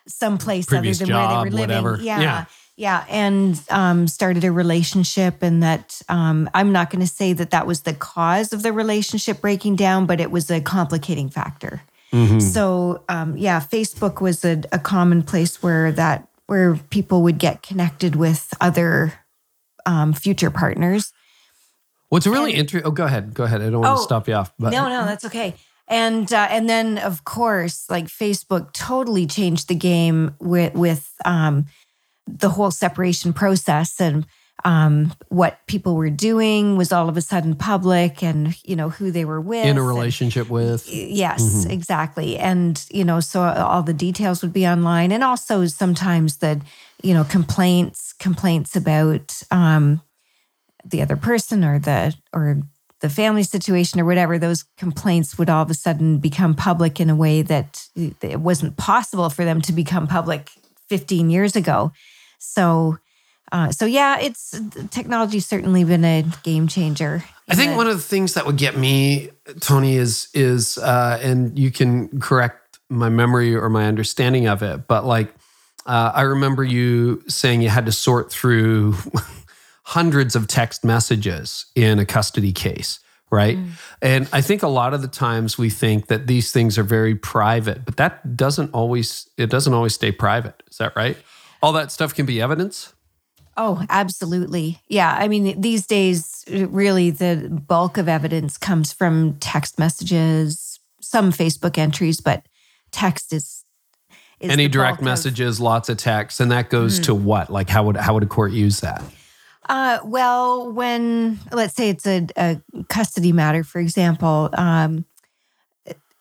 some place other than where they were living. whatever. Yeah. Yeah. Yeah. And um, started a relationship, and that um, I'm not going to say that that was the cause of the relationship breaking down, but it was a complicating factor. Mm-hmm. So, um, yeah, Facebook was a, a common place where that where people would get connected with other um, future partners. What's really interesting? Oh, go ahead. Go ahead. I don't want Oh, to stop you off. But no, no, that's okay. And uh, and then of course, like Facebook totally changed the game with with um, the whole separation process and um, what people were doing was all of a sudden public, and you know who they were with in a and- relationship with. Yes, Mm-hmm. exactly. And, you know, so all the details would be online. And also sometimes the, you know, complaints, complaints about um, the other person or the, or the family situation or whatever, those complaints would all of a sudden become public in a way that it wasn't possible for them to become public 15 years ago. So, uh, so yeah, it's technology's certainly been a game changer. I think one of the things that would get me, Toni, is is uh, and you can correct my memory or my understanding of it, but like uh, I remember you saying you had to sort through hundreds of text messages in a custody case, right? And I think a lot of the times we think that these things are very private, but that doesn't always it doesn't always stay private. Is that right? All that stuff can be evidence. Oh, absolutely. Yeah. I mean, these days, really, the bulk of evidence comes from text messages, some Facebook entries, but text is. is Any direct bulk of- messages, lots of text, and that goes to what? Like how would how would a court use that? Uh, well, when let's say it's a, a custody matter, for example, um,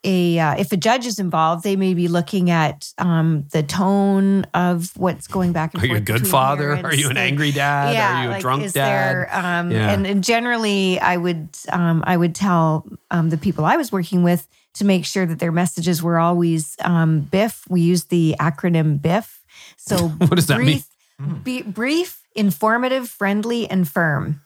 a uh, if a judge is involved, they may be looking at um, the tone of what's going back and Are forth. Are you a good father? parents. Are you an angry dad? yeah, Are you a like, drunk is dad? There, um, Yeah. and, and generally, I would um, I would tell um, the people I was working with to make sure that their messages were always um, BIF. We use the acronym BIF. So What does that mean? brief, be, brief, informative, friendly, and firm.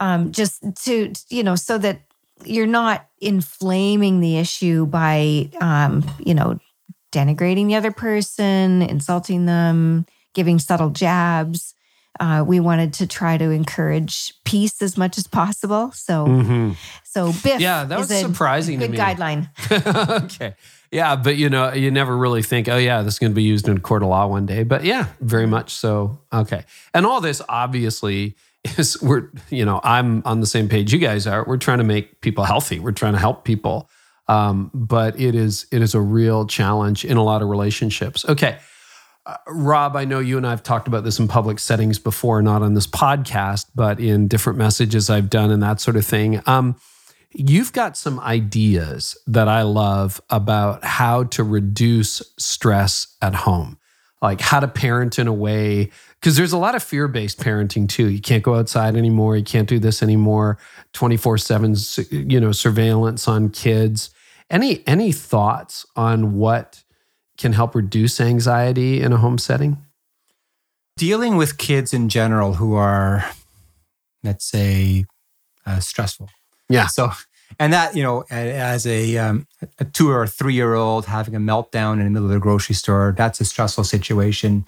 Um, just to you know, so that you're not inflaming the issue by um, you know denigrating the other person, insulting them, giving subtle jabs. Uh, we wanted to try to encourage peace as much as possible. So, so BIF, Mm-hmm. Yeah, that was a surprising to good guideline. okay. Yeah, but you know, you never really think, oh yeah, this is going to be used in court of law one day. But yeah, very much so. Okay. And all this obviously is we're, you know, I'm on the same page you guys are. We're trying to make people healthy. We're trying to help people. Um, but it is it is a real challenge in a lot of relationships. Okay. Uh, Rob, I know you and I have talked about this in public settings before, not on this podcast, but in different messages I've done and that sort of thing. Um, You've got some ideas that I love about how to reduce stress at home, like how to parent in a way, because there's a lot of fear based parenting too. You can't go outside anymore. You can't do this anymore. 24 7, you know, surveillance on kids. Any, any thoughts on what can help reduce anxiety in a home setting? Dealing with kids in general who are, let's say, uh, stressful. Yeah. So, and that, you know, as a, um, a two or three year old having a meltdown in the middle of the grocery store, that's a stressful situation.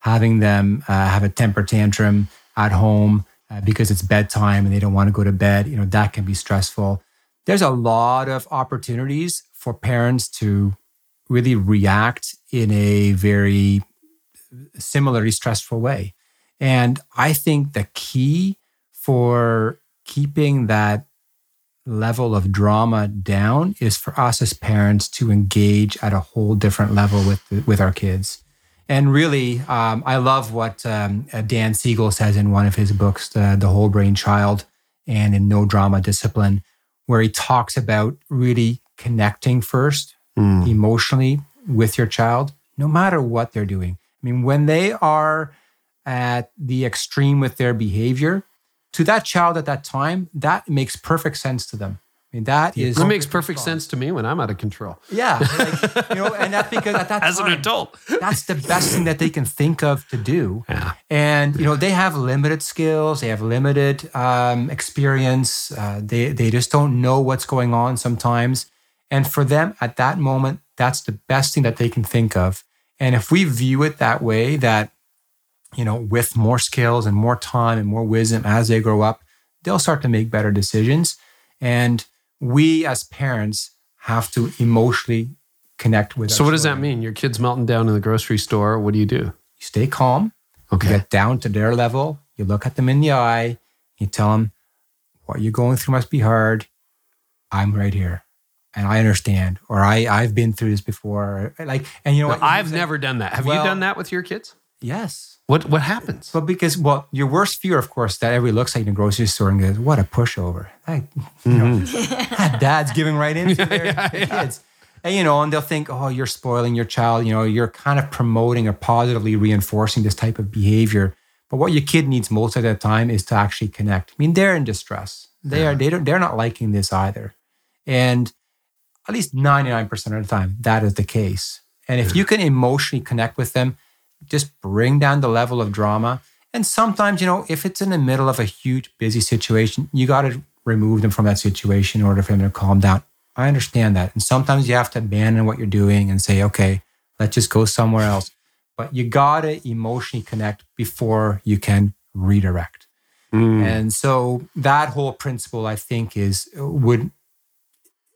Having them uh, have a temper tantrum at home uh, because it's bedtime and they don't want to go to bed, you know, that can be stressful. There's a lot of opportunities for parents to really react in a very similarly stressful way. And I think the key for keeping that level of drama down is for us as parents to engage at a whole different level with with our kids. And really, um, I love what um, uh, Dan Siegel says in one of his books, the, the Whole Brain Child, and in No Drama Discipline, where he talks about really connecting first emotionally with your child, no matter what they're doing. I mean, when they are at the extreme with their behavior, to that child at that time, that makes perfect sense to them. I mean, that is It makes perfect sense to me when I'm out of control Yeah, like, you know, and that's because at that as an adult. that's the best thing that they can think of to do. Yeah. And you know, they have limited skills, they have limited um, experience. Uh, they they just don't know what's going on sometimes. And for them at that moment, that's the best thing that they can think of. And if we view it that way, that, you know, with more skills and more time and more wisdom as they grow up, they'll start to make better decisions. And we as parents have to emotionally connect with. So, what does that mean? Your kid's melting down in the grocery store. What do you do? You stay calm. Okay. You get down to their level. You look at them in the eye. You tell them, what you're going through must be hard. I'm right here and I understand, or I I've been through this before. Like, and you know what? I've never done that. Have Well- you done that with your kids? Yes. What What happens? But because, well, your worst fear, of course, that everybody looks like in the grocery store and goes, "What a pushover!" Like, you know, mm-hmm. dad's giving right into their kids, and you know, and they'll think, "Oh, you're spoiling your child." You know, you're kind of promoting or positively reinforcing this type of behavior. But what your kid needs most of the time is to actually connect. I mean, they're in distress. They are. They don't. They're not liking this either, and at least ninety nine percent of the time, that is the case. And if you can emotionally connect with them, just bring down the level of drama. And sometimes, you know, if it's in the middle of a huge, busy situation, you got to remove them from that situation in order for them to calm down. I understand that. And sometimes you have to abandon what you're doing and say, okay, let's just go somewhere else. But you got to emotionally connect before you can redirect. Hmm. And so that whole principle, I think, is would,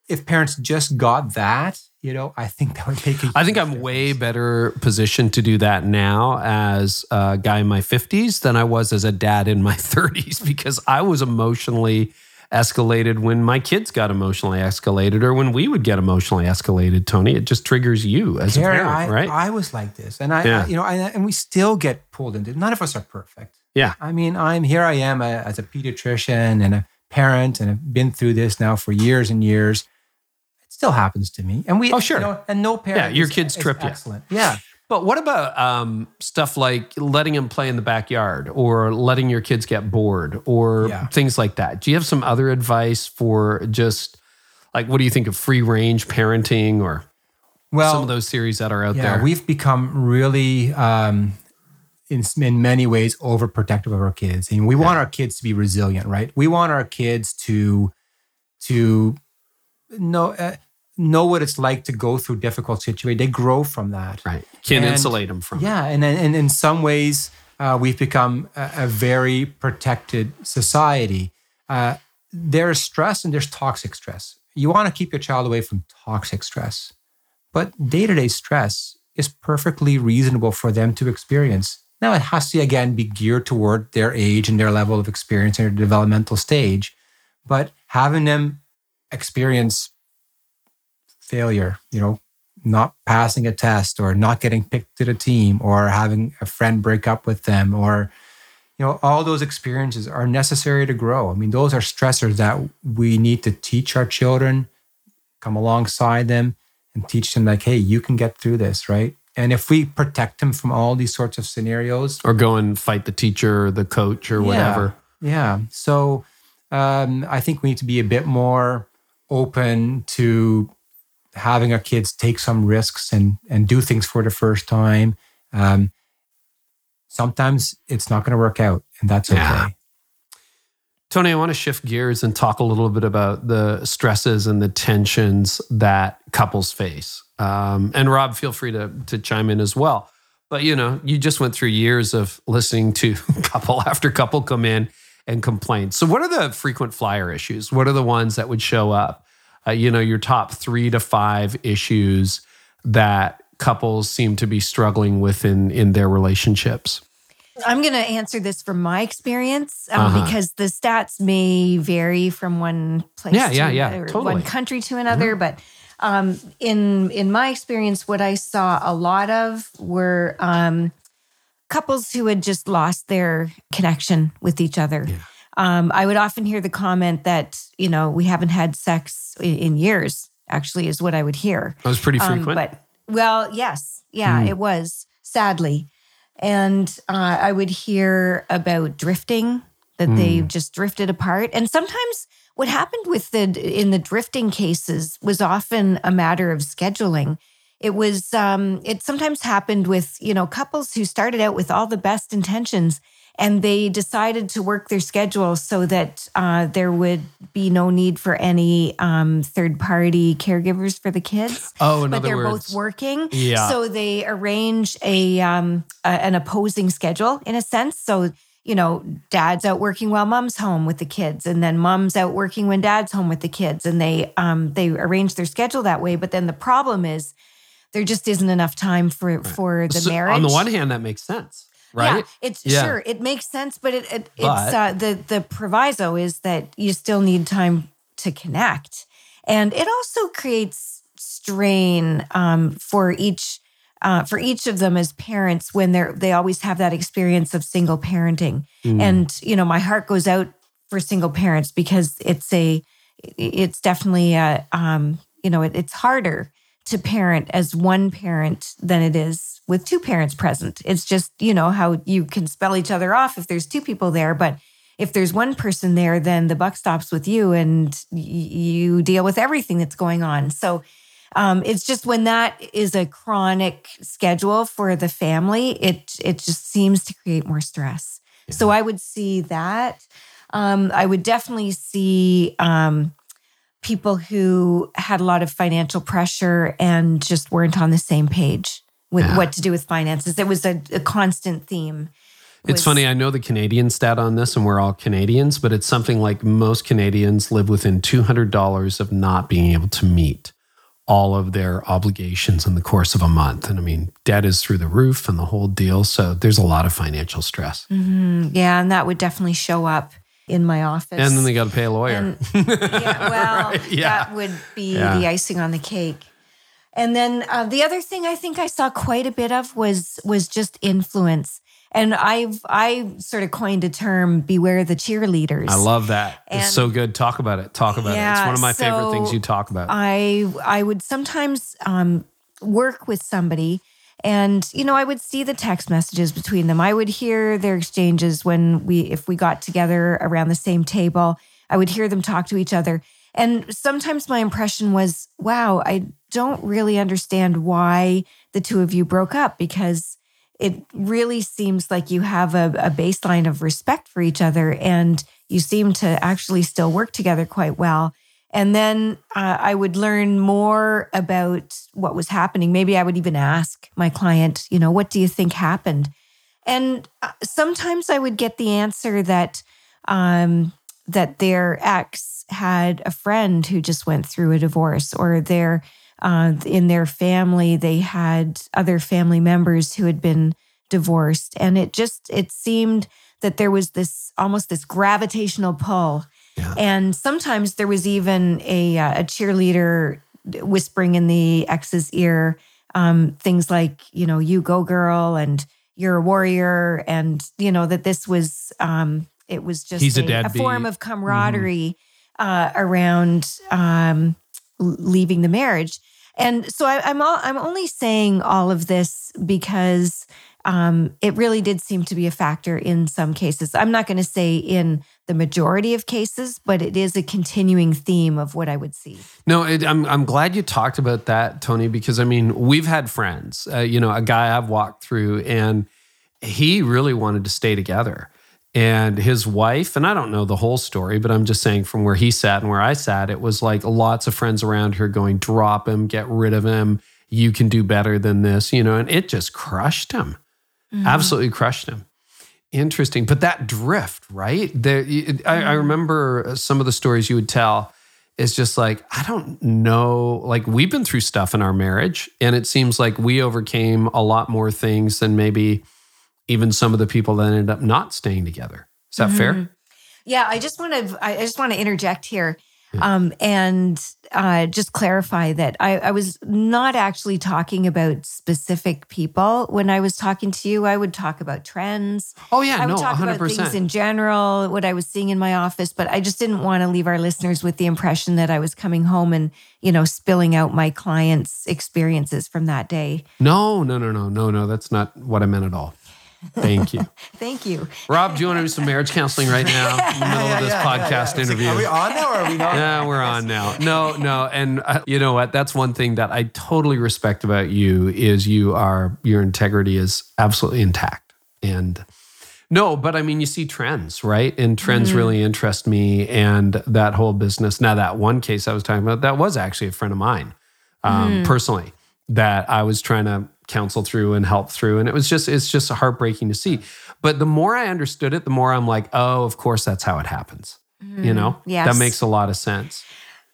if parents just got that, you know, I think that would make a I think I'm way better positioned to do that now as a guy in my 50s than I was as a dad in my 30s because I was emotionally escalated when my kids got emotionally escalated or when we would get emotionally escalated, Toni. It just triggers you as a parent, I, right? I was like this, and I, Yeah. I- you know, and, and we still get pulled into. None of us are perfect. yeah. I mean, I'm here. I am a, as a pediatrician and a parent, and I've been through this now for years and years. Still happens to me, and we. Oh, sure. You know, and no parent. Yeah, your is- kids trip you. Excellent. Yeah. But what about um, stuff like letting them play in the backyard or letting your kids get bored or Yeah. things like that? Do you have some other advice for just like what do you think of free range parenting or Well, some of those series that are out yeah, there? we've become really, um, in in many ways, overprotective of our kids, and we want our kids to be resilient, right? We want our kids to to know uh, know what it's like to go through difficult situations. They grow from that, right. Can And- insulate them from. Yeah, and and in some ways, uh, we've become a, a very protected society. Uh, there's stress and there's toxic stress. You want to keep your child away from toxic stress, but day to day stress is perfectly reasonable for them to experience. Now, it has to again be geared toward their age and their level of experience and their developmental stage, but having them experience failure, you know, not passing a test or not getting picked to the team or having a friend break up with them or you know all those experiences are necessary to grow i mean those are stressors that we need to teach our children come alongside them and teach them like hey you can get through this right and if we protect them from all these sorts of scenarios Or go and fight the teacher or the coach or whatever. yeah, yeah. So um, I think we need to be a bit more open to having our kids take some risks and and do things for the first time. Um, sometimes it's not going to work out, and that's okay. Yeah. Toni, I want to shift gears and talk a little bit about the stresses and the tensions that couples face. Um, and Rob, feel free to, to chime in as well. But you know, you just went through years of listening to couple after couple come in and complain. So, what are the frequent flyer issues? What are the ones that would show up? Uh, you know, your top three to five issues that couples seem to be struggling with in in their relationships. I'm going to answer this from my experience um, Uh-huh. because the stats may vary from one place Yeah, to yeah, yeah, another, totally. Mm-hmm. one country to another. But um, in in my experience, what I saw a lot of were um, couples who had just lost their connection with each other. Um, I would often hear the comment that you know we haven't had sex in, in years. Actually, is what I would hear. That was pretty Um, frequent. but well, yes, yeah, Hmm. it was sadly, and uh, I would hear about drifting that they Hmm. just drifted apart, and sometimes what happened with the in the drifting cases was often a matter of scheduling. It was um, it sometimes happened with you know couples who started out with all the best intentions and they decided to work their schedule so that uh, there would be no need for any um, third party caregivers for the kids. Oh, in but they're words- both working. Yeah. So they arrange a, um, a an opposing schedule in a sense. So you know, dad's out working while mom's home with the kids, and then mom's out working when dad's home with the kids, and they um, they arrange their schedule that way. But then the problem is there just isn't enough time for for the So, marriage. On the one hand, that makes sense, right? Yeah, it's Yeah. sure it makes sense, but it, it But- it's uh, the the proviso is that you still need time to connect, and it also creates strain um, for each uh, for each of them as parents when they're they always have that experience of single parenting, Mm. and you know my heart goes out for single parents because it's a it's definitely a um, you know it, it's harder to parent as one parent than it is with two parents present. It's just, you know, how you can spell each other off if there's two people there. But if there's one person there, then the buck stops with you and you deal with everything that's going on. So um, it's just when that is a chronic schedule for the family, it it just seems to create more stress. So I would see that. Um, I would definitely see um, people who had a lot of financial pressure and just weren't on the same page with Yeah. what to do with finances. It was a, a constant theme. It's was- funny. I know the Canadian stat on this, and we're all Canadians, but it's something like most Canadians live within $200 of not being able to meet all of their obligations in the course of a month. And I mean, debt is through the roof and the whole deal. So there's a lot of financial stress. Mm-hmm. Yeah, and that would definitely show up in my office. And then they got to pay a lawyer. And- yeah, well, Yeah. that would be Yeah. the icing on the cake. And then uh, the other thing I think I saw quite a bit of was was just influence. And I've I sort of coined a term "beware the cheerleaders." I love that. it's so good. Talk about it. Talk about it. It's one of my favorite things you talk about. I I would sometimes um, work with somebody, and you know I would see the text messages between them. I would hear their exchanges when we if we got together around the same table. I would hear them talk to each other, and sometimes my impression was, "Wow, I don't really understand why the two of you broke up because." It really seems like you have a, a baseline of respect for each other, and you seem to actually still work together quite well. And then uh, I would learn more about what was happening. Maybe I would even ask my client, you know, what do you think happened? And uh, sometimes I would get the answer that um, that their ex had a friend who just went through a divorce, or their uh, in their family they had other family members who had been divorced, and it just it seemed that there was this almost this gravitational pull Yeah. and sometimes there was even a, uh, a cheerleader whispering in the ex's ear um, things like, you know, you go girl and you're a warrior. And, you know, that this was, um, it was just He's a a. Mm-hmm. form of camaraderie uh, around um, leaving the marriage. And so I, I'm all, I'm only saying all of this because um, it really did seem to be a factor in some cases. I'm not going to say in the majority of cases, but it is a continuing theme of what I would see. No, it, I'm I'm glad you talked about that, Toni, because I mean we've had friends. Uh, you know, a guy I've walked through, and he really wanted to stay together, and his wife, and I don't know the whole story, but I'm just saying from where he sat and where I sat, it was like lots of friends around her going, "Drop him, get rid of him. You can do better than this," you know, and it just crushed him, absolutely crushed him. Interesting, but that drift, right? There, I, I mm-hmm. remember uh, some of the stories you would tell. It's just like I don't know. Like we've been through stuff in our marriage, and it seems like we overcame a lot more things than maybe even some of the people that ended up not staying together. Is that fair? Mm-hmm. Yeah, I just want to I just want to interject here um, and uh, just clarify that I, I was not actually talking about specific people when I was talking to you. I would talk about trends. Oh yeah, I would no, talk hundred about things in general, what I was seeing in my office, but I just didn't want to leave our listeners with the impression that I was coming home and you know spilling out my clients' experiences from that day. No, no, no, no, no, no. That's not what I meant at all. Thank you, Thank you. Rob. Do you want to do some marriage counseling right now in the middle of this podcast interview? Are we on now or are we not? Yeah, we're on now. No, no, and uh, you know what? That's one thing that I totally respect about you is you are your integrity is absolutely intact. And No, but I mean, you see trends, right? And trends mm-hmm. really interest me and that whole business. Now, that one case I was talking about, that was actually a friend of mine um, mm-hmm. personally that I was trying to counsel through and help through. And it was just, it's just heartbreaking to see. But the more I understood it, the more I'm like, oh, of course, that's how it happens. Mm-hmm. You know, yes. that makes a lot of sense.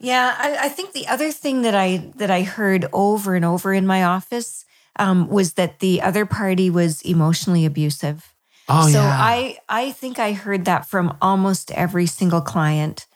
Yeah, I, I, think the other thing that I that I heard over and over in my office um, was that the other party was emotionally abusive. Oh, so yeah. I I think I heard that from almost every single client.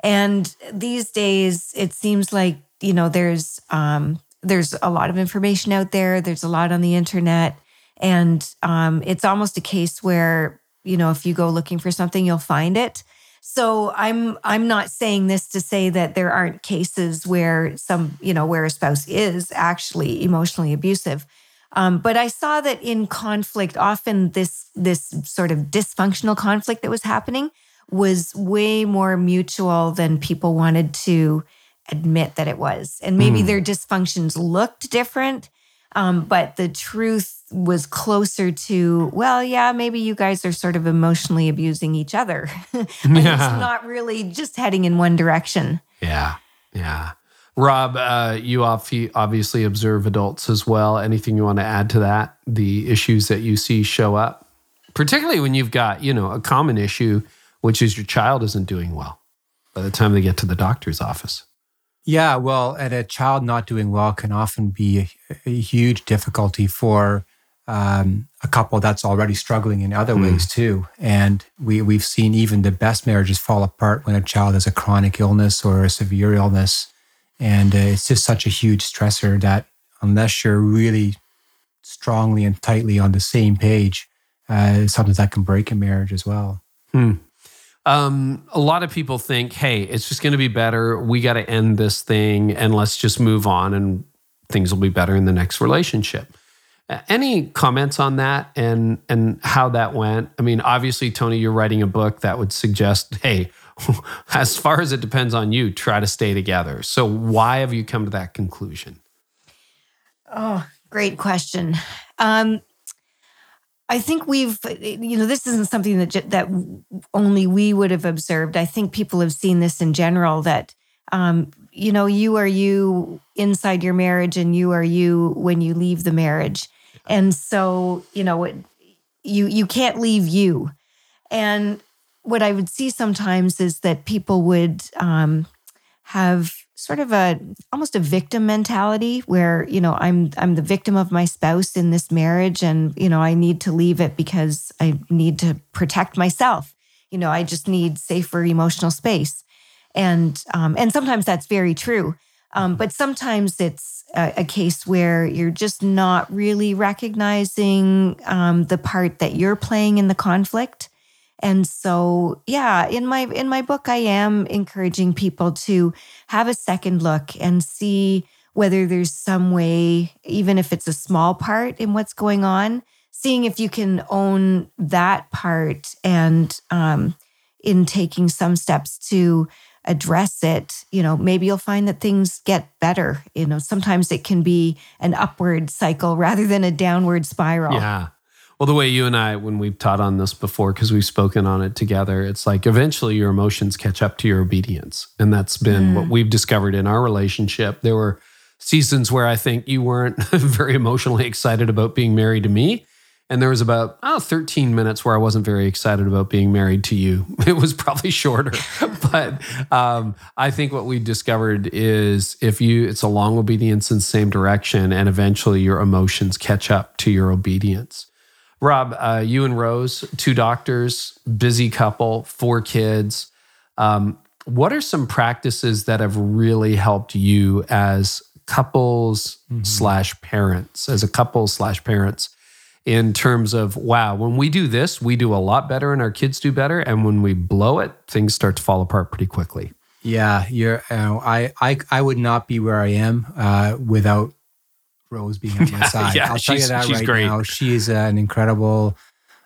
And these days it seems like, you know, there's um there's a lot of information out there, there's a lot on the internet and um it's almost a case where, you know, if you go looking for something you'll find it. So I'm I'm not saying this to say that there aren't cases where some, you know, where a spouse is actually emotionally abusive. Um, but I saw that in conflict, often this this sort of dysfunctional conflict that was happening was way more mutual than people wanted to admit that it was. And maybe mm. their dysfunctions looked different, um, but the truth was closer to, well, yeah, maybe you guys are sort of emotionally abusing each other. yeah. It's not really just heading in one direction. Yeah. Yeah. Rob, uh, you obviously observe adults as well. Anything you want to add to that? The issues that you see show up, particularly when you've got, you know, a common issue, which is your child isn't doing well by the time they get to the doctor's office. Yeah, well, and a child not doing well can often be a, a huge difficulty for um, a couple that's already struggling in other mm. ways too. And we we've seen even the best marriages fall apart when a child has a chronic illness or a severe illness and uh, it's just such a huge stressor that unless you're really strongly and tightly on the same page, uh, sometimes that can break a marriage as well. Hmm. Um, a lot of people think, hey, it's just going to be better. We got to end this thing and let's just move on and things will be better in the next relationship. Any comments on that and and how that went? I mean, obviously, Toni, you're writing a book that would suggest, hey, as far as it depends on you, try to stay together. So, why have you come to that conclusion? Oh, great question. Um, I think we've, you know, this isn't something that that only we would have observed. I think people have seen this in general that, um, you know, you are you inside your marriage, and you are you when you leave the marriage, and so you know, it, you you can't leave you, and what I would see sometimes is that people would um, have sort of a almost a victim mentality where you know I'm I'm the victim of my spouse in this marriage and you know I need to leave it because I need to protect myself. You know I just need safer emotional space, and um, and sometimes that's very true. Um, but sometimes it's a, a, case where you're just not really recognizing um, the part that you're playing in the conflict and so, yeah, in my in my book I am encouraging people to have a second look and see whether there's some way even if it's a small part in what's going on, seeing if you can own that part and um, in taking some steps to address it, you know, maybe you'll find that things get better. You know, sometimes it can be an upward cycle rather than a downward spiral. Yeah. Well, the way you and I, when we've taught on this before, because we've spoken on it together, it's like eventually your emotions catch up to your obedience. And that's been mm. what we've discovered in our relationship. There were seasons where I think you weren't very emotionally excited about being married to me. And there was about oh, 13 minutes where I wasn't very excited about being married to you. It was probably shorter. but um, I think what we discovered is if you, it's a long obedience in the same direction, and eventually your emotions catch up to your obedience. Rob, uh, you and Rose, two doctors, busy couple, four kids. Um, what are some practices that have really helped you as couples mm-hmm. slash parents, as a couple slash parents, in terms of wow, when we do this, we do a lot better, and our kids do better, and when we blow it, things start to fall apart pretty quickly. Yeah, you're. Uh, I I I would not be where I am uh, without Rose being on my side. yeah, I'll tell you that right great. now. She's uh, an incredible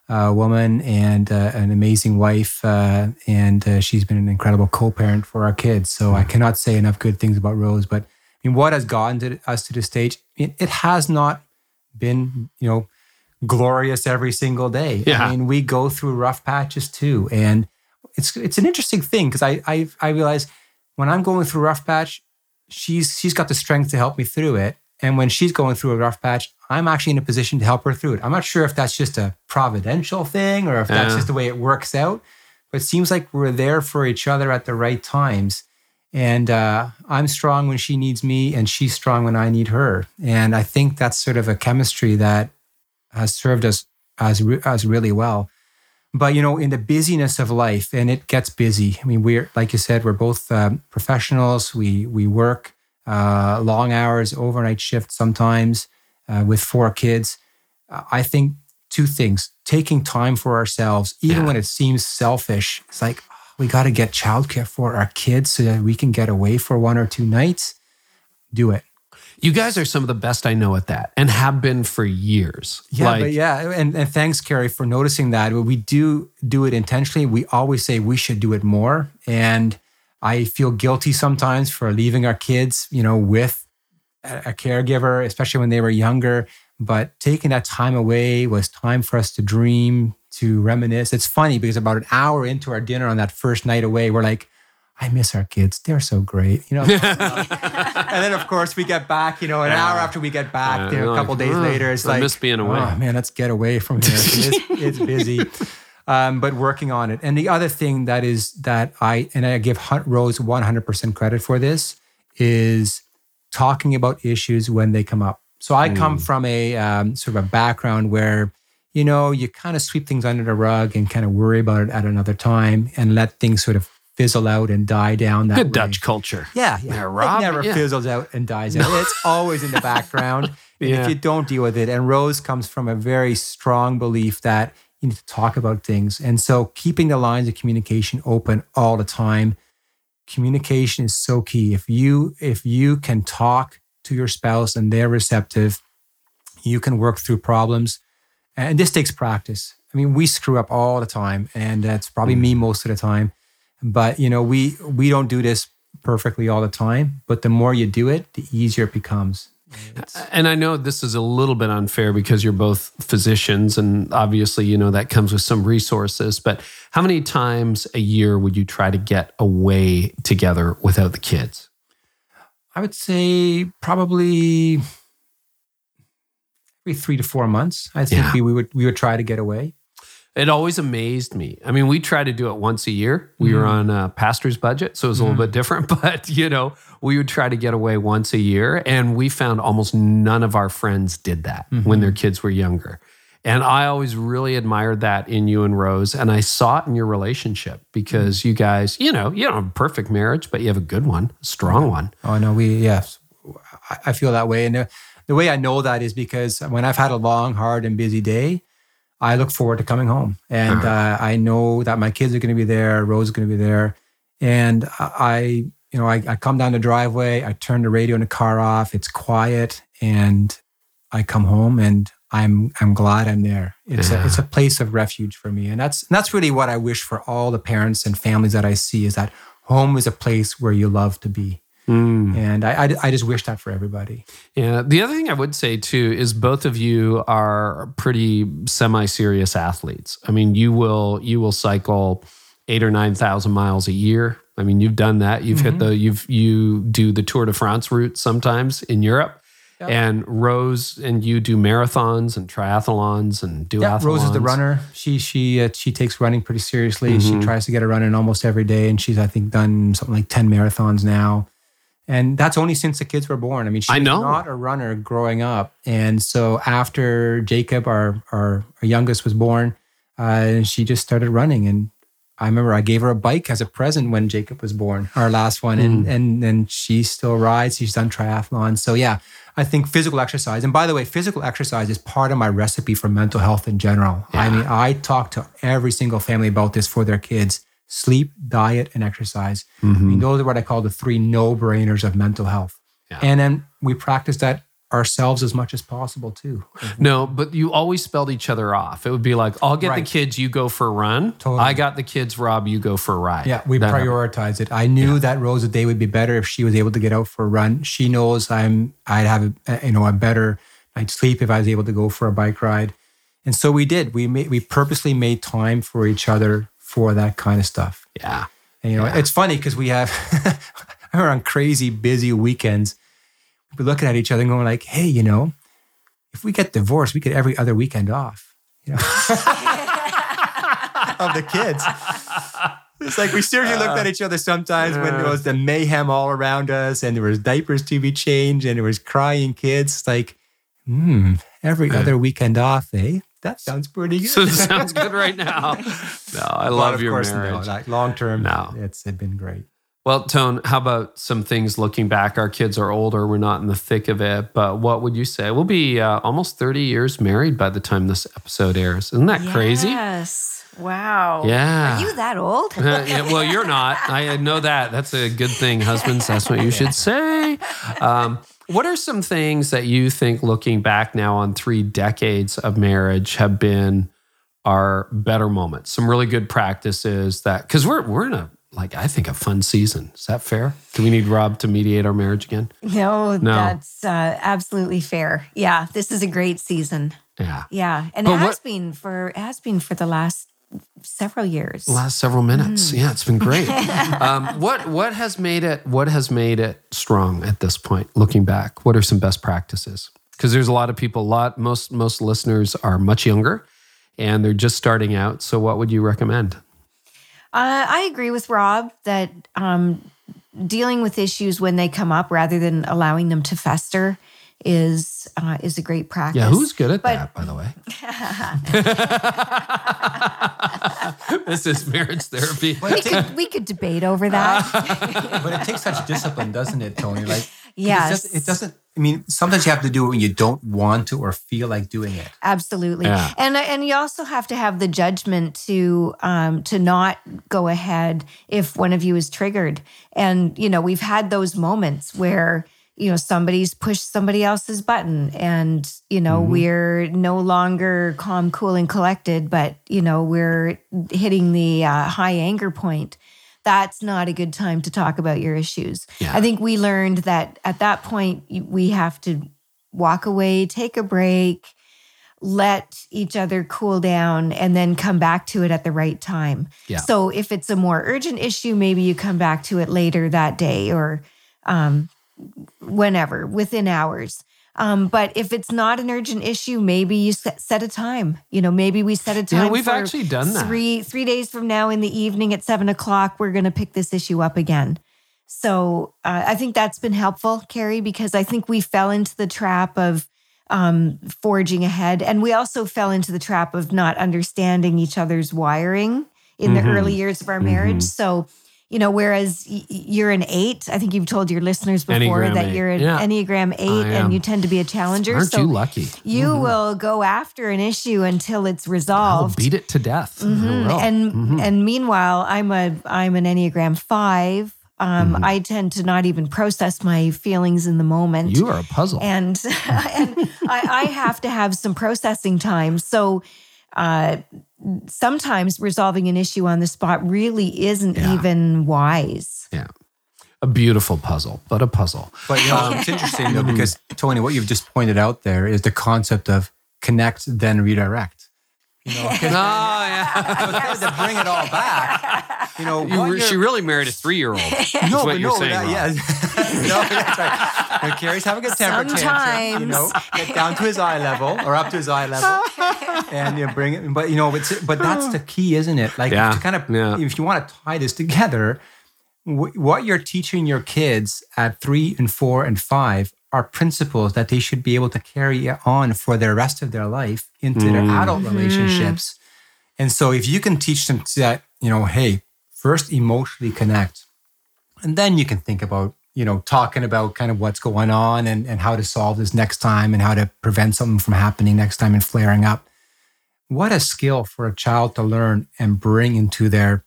uh, woman and uh, an amazing wife, uh, and uh, she's been an incredible co-parent for our kids. So I cannot say enough good things about Rose. But I mean, what has gotten to us to this stage? It, it has not been, you know, glorious every single day. Yeah. I mean, we go through rough patches too, and it's it's an interesting thing because I, I I realize when I'm going through a rough patch, she's she's got the strength to help me through it, and when she's going through a rough patch, I'm actually in a position to help her through it. I'm not sure if that's just a providential thing or if that's Yeah. just the way it works out, but it seems like we're there for each other at the right times. And uh, I'm strong when she needs me, and she's strong when I need her. And I think that's sort of a chemistry that has served us as re- as really well. But you know, in the busyness of life, and it gets busy. I mean, we're like you said, we're both um, professionals. We we work uh, long hours, overnight shifts sometimes uh, with four kids. Uh, I think two things: taking time for ourselves, even Yeah. when it seems selfish. It's like "Oh, we got to get childcare for our kids so that we can get away for one or two nights. Do it. You guys are some of the best I know at that and have been for years. Yeah, Like, but yeah, and, and thanks, Carey, for noticing that. We do do it intentionally. We always say we should do it more, and I feel guilty sometimes for leaving our kids, you know, with a, caregiver, especially when they were younger. But taking that time away was time for us to dream, to reminisce. It's funny because about an hour into our dinner on that first night away, we're like, I miss our kids. They're so great, you know. and then, of course, we get back. You know, an hour after we get back, you know, a couple like, days "Oh, later, it's I like, miss being oh, away." Oh man, let's get away from here. It's, it's busy, um, but working on it. And the other thing that is that I and I give Hunt Rose 100% credit for this is talking about issues when they come up. So I come from a um, sort of a background where you know you kind of sweep things under the rug and kind of worry about it at another time and let things sort of fizzle out and die down. That Good way. Dutch culture. Yeah, yeah. It Rob, never yeah. fizzles out and dies out. It's always in the background. Yeah. if you don't deal with it, and Rose comes from a very strong belief that you need to talk about things. And so keeping the lines of communication open all the time, communication is so key. If you if you can talk to your spouse and they're receptive, you can work through problems. And this takes practice. I mean, we screw up all the time, and that's probably me mm. most of the time. But you know, we we don't do this perfectly all the time. But the more you do it, the easier it becomes. And I know this is a little bit unfair because you're both physicians, and obviously, you know, that comes with some resources. But how many times a year would you try to get away together without the kids? I would say probably every three to four months. I think Yeah. we, we would we would try to get away. It always amazed me. I mean, we try to do it once a year. We were mm. on a pastor's budget, so it was a little mm. bit different, but you know, we would try to get away once a year. And we found almost none of our friends did that mm-hmm. when their kids were younger. And I always really admired that in you and Rose. And I saw it in your relationship because you guys, you know, you don't have a perfect marriage, but you have a good one, a strong one. Oh no, we yes, I, feel that way, and the way I know that is because when I've had a long, hard, and busy day, I look forward to coming home, and uh, I know that my kids are going to be there, Rose is going to be there, and I, you know, I, I come down the driveway, I turn the radio in the car off, it's quiet, and I come home, and I'm I'm glad I'm there. It's Yeah. a, it's a place of refuge for me, and that's that's really what I wish for all the parents and families that I see is that home is a place where you love to be. Mm. And I, I, I just wish that for everybody. Yeah. The other thing I would say too is both of you are pretty semi-serious athletes. I mean, you will you will cycle eight or nine thousand miles a year. I mean, you've done that. You've hit mm-hmm. the you've you do the Tour de France route sometimes in Europe. And Rose and you do marathons and triathlons and do. Yeah, Rose is the runner. She she uh, she takes running pretty seriously. She mm-hmm. tries to get a run in almost every day, and she's I think done something like ten marathons now. And that's only since the kids were born. I mean, she I was not a runner growing up, and so after Jacob, our our, our youngest, was born, uh, she just started running. And I remember I gave her a bike as a present when Jacob was born, our last one, and and and she still rides. She's done triathlon. So yeah, I think physical exercise. And by the way, physical exercise is part of my recipe for mental health in general. I mean, I talk to every single family about this for their kids: sleep, diet, and exercise. Mm-hmm. I mean, those are what I call the three no-brainers of mental health. Yeah. And then we practice that ourselves as much as possible too. No, but you always spelled each other off. It would be like, I'll get the kids, you go for a run. Totally. I got the kids, Rob, you go for a ride. Yeah, we That- prioritize it. I knew that Rosa Day would be better if she was able to get out for a run. She knows I'm I'd have a, you know a better night's sleep if I was able to go for a bike ride. And so we did. We made, we purposely made time for each other for that kind of stuff. Yeah. And, you know, Yeah. it's funny because we have, we're on crazy busy weekends. We're looking at each other and going like, hey, you know, if we get divorced, we get every other weekend off, you know, of the kids. It's like we seriously looked at each other sometimes when there was the mayhem all around us and there was diapers to be changed and there was crying kids. It's like, hmm, every other weekend off, eh? That sounds pretty good. So it sounds good right now. No, I But love of your course, no, marriage. like long term, No. it's been great. Well, Tone, how about some things looking back? Our kids are older. We're not in the thick of it. But what would you say? We'll be uh, almost 30 years married by the time this episode airs. Isn't that crazy? Yes. Wow. Yeah. Are you that old? Uh, yeah, well, you're not. I know that. That's a good thing, husbands. That's what you should say. Um, what are some things that you think, looking back now on three decades of marriage, have been our better moments? Some really good practices that because we're we're in a like I think a fun season. Is that fair? Do we need Rob to mediate our marriage again? No, No. that's uh, absolutely fair. Yeah, this is a great season. Yeah. Yeah, and But it has what- been for it has been for the last several years. last several minutes. Mm. Yeah, it's been great. um, what what has made it what has made it strong at this point? Looking back, what are some best practices? Because there's a lot of people. A lot most most listeners are much younger, and they're just starting out. So, what would you recommend? Uh, I agree with Rob that um, dealing with issues when they come up rather than allowing them to fester is uh, is a great practice. Yeah, who's good at But- that, by the way? this is marriage therapy. we could we could debate over that. but it takes such discipline, doesn't it, Toni? Like, it's Yes. just- it doesn't. I mean, sometimes you have to do it when you don't want to or feel like doing it. Absolutely, Yeah. and and you also have to have the judgment to um, to not go ahead if one of you is triggered. And you know, we've had those moments where you know somebody's pushed somebody else's button, and you know we're no longer calm, cool, and collected, but you know we're hitting the uh, high anger point. That's not a good time to talk about your issues. Yeah. I think we learned that at that point we have to walk away, take a break, let each other cool down, and then come back to it at the right time. Yeah. So if it's a more urgent issue, maybe you come back to it later that day or um, whenever, within hours. Um, but if it's not an urgent issue, maybe you set, set a time. You know, maybe we set a time. Yeah, we've actually done that. Three three days from now in the evening at seven o'clock, we're going to pick this issue up again. So uh, I think that's been helpful, Carey, because I think we fell into the trap of um, forging ahead, and we also fell into the trap of not understanding each other's wiring in Mm-hmm. the early years of our marriage. So. You know, whereas you're an eight, I think you've told your listeners before Enneagram that eight. you're an Yeah. Enneagram eight and you tend to be a challenger. Aren't so you lucky? you Mm-hmm. will go after an issue until it's resolved. I'll beat it to death. Mhm. will. And and meanwhile, I'm a I'm an Enneagram five. Um, Mm-hmm. I tend to not even process my feelings in the moment. you are a puzzle. and and I, I have to have some processing time. So uh, sometimes resolving an issue on the spot really isn't Yeah. even wise. yeah. A beautiful puzzle, but a puzzle. But you know, it's interesting though because Toni, what you've just pointed out there is the concept of connect then redirect. You know, 'cause Oh, yeah. to bring it all back. You know, You what re- she really married a three year old. no, what but you're no, saying, that, yeah, no, that's right. When Carey's having a temper tantrum, you know, get down to his eye level or up to his eye level, and you bring it. But you know, it's, but that's the key, isn't it? Like Yeah, to kind of, yeah. if you want to tie this together, wh- what you're teaching your kids at three and four and five are principles that they should be able to carry on for the rest of their life into their mm. adult relationships. And so if you can teach them that, you know, hey, first emotionally connect, and then you can think about, you know, talking about kind of what's going on and, and how to solve this next time and how to prevent something from happening next time and flaring up. What a skill for a child to learn and bring into their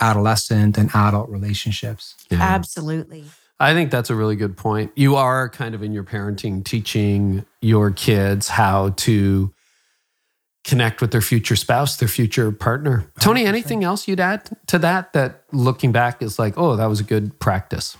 adolescent and adult relationships. Yeah. Absolutely. I think that's a really good point. You are kind of in your parenting teaching your kids how to connect with their future spouse, their future partner. Toni, anything else you'd add to that that looking back is like, oh, that was a good practice?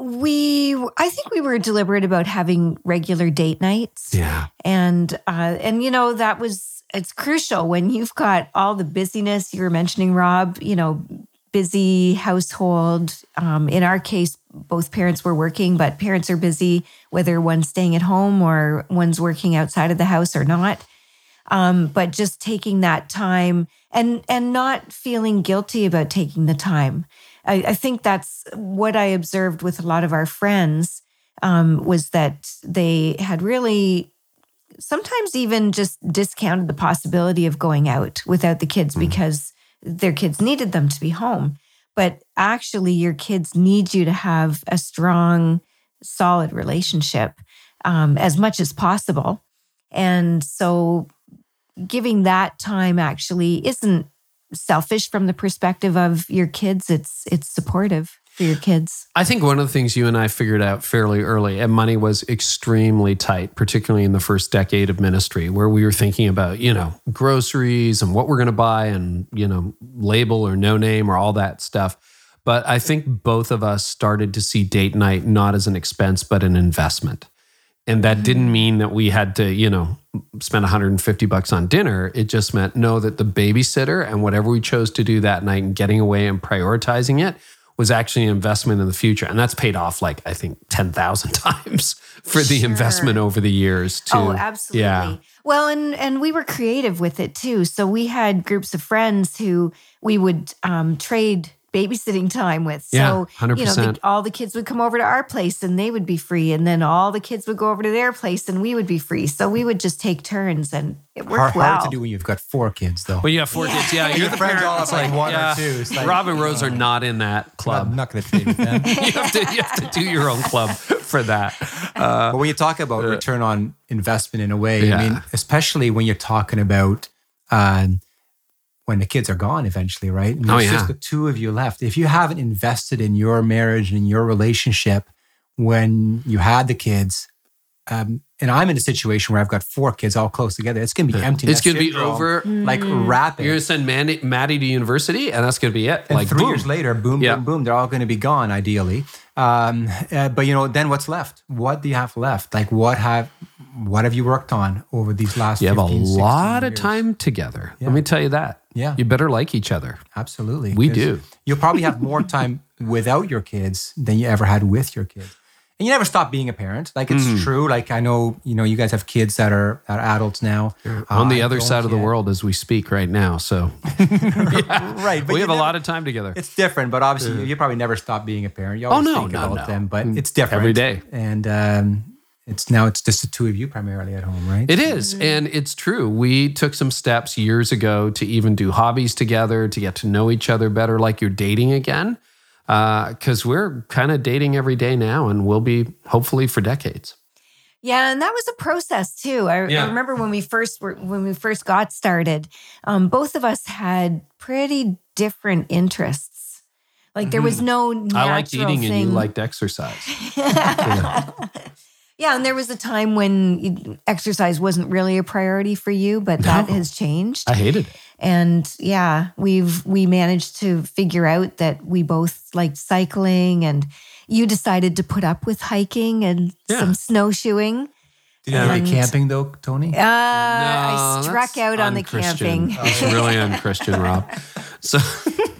we i think we were deliberate about having regular date nights Yeah. and uh and you know that was it's crucial when you've got all the busyness you were mentioning rob you know busy household. Um in our case both parents were working but parents are busy whether one's staying at home or one's working outside of the house or not. Um but just taking that time and and not feeling guilty about taking the time. I, I think that's what I observed with a lot of our friends um, was that they had really sometimes even just discounted the possibility of going out without the kids because their kids needed them to be home. But actually, your kids need you to have a strong, solid relationship um, as much as possible. And so, giving that time actually isn't selfish from the perspective of your kids. It's it's supportive for your kids. I think one of the things you and I figured out fairly early, and money was extremely tight, particularly in the first decade of ministry, where we were thinking about, you know, groceries and what we're going to buy and, you know, label or no name or all that stuff. But I think both of us started to see date night not as an expense, but an investment. And that didn't mm. mean that we had to, you know, spend 150 bucks on dinner. It just meant know that the babysitter and whatever we chose to do that night and getting away and prioritizing it was actually an investment in the future. And that's paid off like I think 10,000 times for the Sure. investment over the years too. Oh, absolutely. Yeah. Well, and and we were creative with it too. So we had groups of friends who we would um, trade babysitting time with. So Yeah, you know, the, all the kids would come over to our place and they would be free, and then all the kids would go over to their place and we would be free. So we would just take turns, and it worked Hard, well. hard to do when you've got four kids, though. Well, you have four Yeah. kids. Yeah, you're the friends parent. all It's have, like, one or two. It's like, Rob and Rose you are not in that club. I'm not going to trade with them. you, have to, you have to do your own club for that. Uh, but when you talk about return on investment in a way, Yeah. I mean, especially when you're talking about um, when the kids are gone eventually, right? And Oh, there's yeah. just the two of you left. If you haven't invested in your marriage and your relationship when you had the kids, um, and I'm in a situation where I've got four kids all close together, it's going to be empty. it's going to be over. like Mm. rapid. You're going to send Mandy, Maddie to university, and that's going to be it. And like three boom. years later, boom, Yeah. boom, boom, they're all going to be gone, ideally. Um, uh, but you know, then what's left? What do you have left? Like, what have what have you worked on over these last? You have a 15, 16 lot of time together. Yeah. Let me tell you that. Yeah. You better like each other. Absolutely, We do. You'll probably have more time without your kids than you ever had with your kids. And you never stop being a parent. Like it's Mm-hmm. true. Like I know, you know, you guys have kids that are, that are adults now. On the Uh, other side of the yet. world as we speak right now. So right? But we have a lot of time together. It's different, but obviously you probably never stop being a parent. You Oh, always no, think no, about no. them, but Mm. it's different Every day. And um, it's now it's just the two of you primarily at home, right? It is. And it's true. We took some steps years ago to even do hobbies together, to get to know each other better, like you're dating again. Because we're kind of dating every day now and will be hopefully for decades. Yeah, and that was a process too. I, Yeah. I remember when we first were when we first got started, um, both of us had pretty different interests. Like there was no natural Mm-hmm. I liked eating thing. and you liked exercise. yeah, and there was a time when exercise wasn't really a priority for you, but that No. has changed. I hated it. and yeah, we've we managed to figure out that we both liked cycling, and you decided to put up with hiking and Yeah. some snowshoeing. Did you like And- camping though, Toni? Uh, I struck out on the unchristian. camping. It's really unchristian, Rob. So,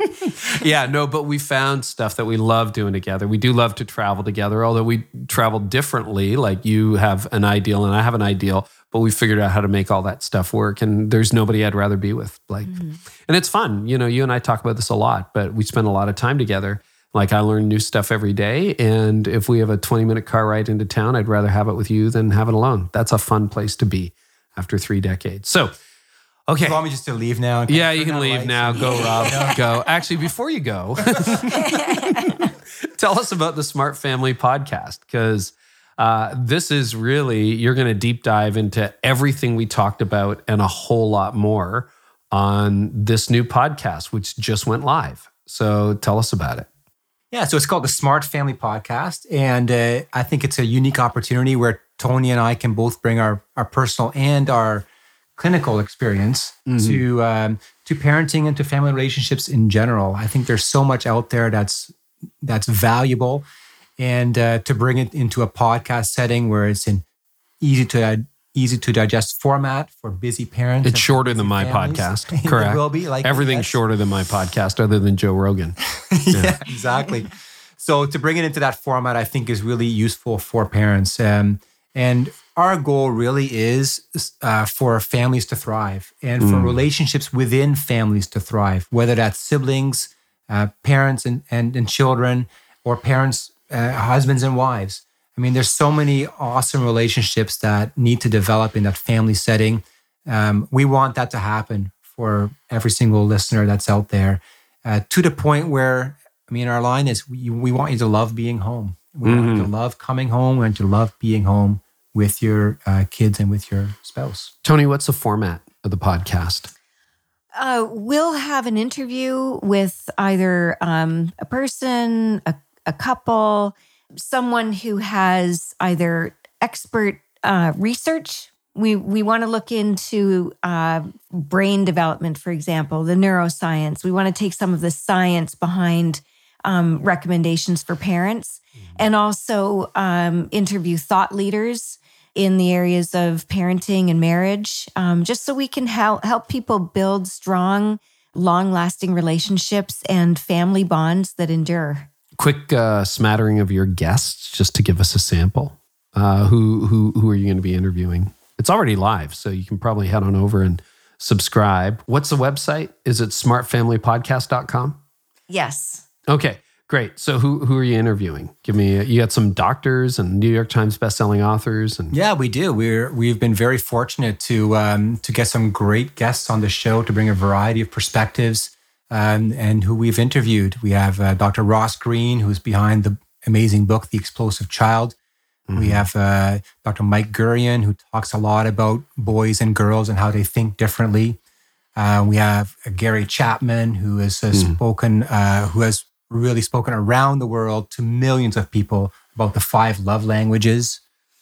yeah, no, but we found stuff that we love doing together. We do love to travel together, although we travel differently. Like you have an ideal and I have an ideal, but we figured out how to make all that stuff work. And there's nobody I'd rather be with. Like, and it's fun. You know, you and I talk about this a lot, but we spend a lot of time together. Like I learn new stuff every day. And if we have a 20 minute car ride into town, I'd rather have it with you than have it alone. That's a fun place to be after three decades. So, okay. You want me just to leave now? and Yeah, you can leave lights now. Go, Rob. Go. Actually, before you go, tell us about the Smart Family podcast because uh, this is really, you're going to deep dive into everything we talked about and a whole lot more on this new podcast, which just went live. So tell us about it. Yeah, so it's called the Smart Family Podcast, and uh, I think it's a unique opportunity where Toni and I can both bring our our personal and our clinical experience to um, to parenting and to family relationships in general. I think there's so much out there that's that's valuable, and uh, to bring it into a podcast setting where it's in easy to easy to digest format for busy parents. It's shorter than my families. podcast. It Correct. will be, like, everything's shorter than my podcast, other than Joe Rogan. yeah, exactly. So to bring it into that format, I think is really useful for parents. Um, and our goal really is uh, for families to thrive and for relationships within families to thrive, whether that's siblings, uh, parents and, and, and children, or parents, uh, husbands and wives. I mean, there's so many awesome relationships that need to develop in that family setting. Um, we want that to happen for every single listener that's out there uh, to the point where, I mean, our line is we, we want you to love being home. We want you to love coming home. We want you to love being home with your uh, kids and with your spouse. Toni, what's the format of the podcast? Uh, we'll have an interview with either um, a person, a, a couple, someone who has either expert uh, research. We we want to look into uh, brain development, for example, the neuroscience. We want to take some of the science behind um, recommendations for parents, and also um, interview thought leaders in the areas of parenting and marriage, um, just so we can help help people build strong, long lasting relationships and family bonds that endure. Quick uh, smattering of your guests, just to give us a sample. Uh, who who who are you going to be interviewing? It's already live, so you can probably head on over and subscribe. What's the website? Is it smartfamilypodcast.com? Yes. Okay, great. So who who are you interviewing? Give me you got some doctors and New York Times bestselling authors and Yeah, we do. We're we've been very fortunate to um, to get some great guests on the show to bring a variety of perspectives um, and who we've interviewed. We have uh, Dr. Ross Greene, who's behind the amazing book The Explosive Child. We have uh, Dr. Mike Gurian, who talks a lot about boys and girls and how they think differently. Uh, we have uh, Gary Chapman, who has uh, spoken, uh, who has really spoken around the world to millions of people about the five love languages.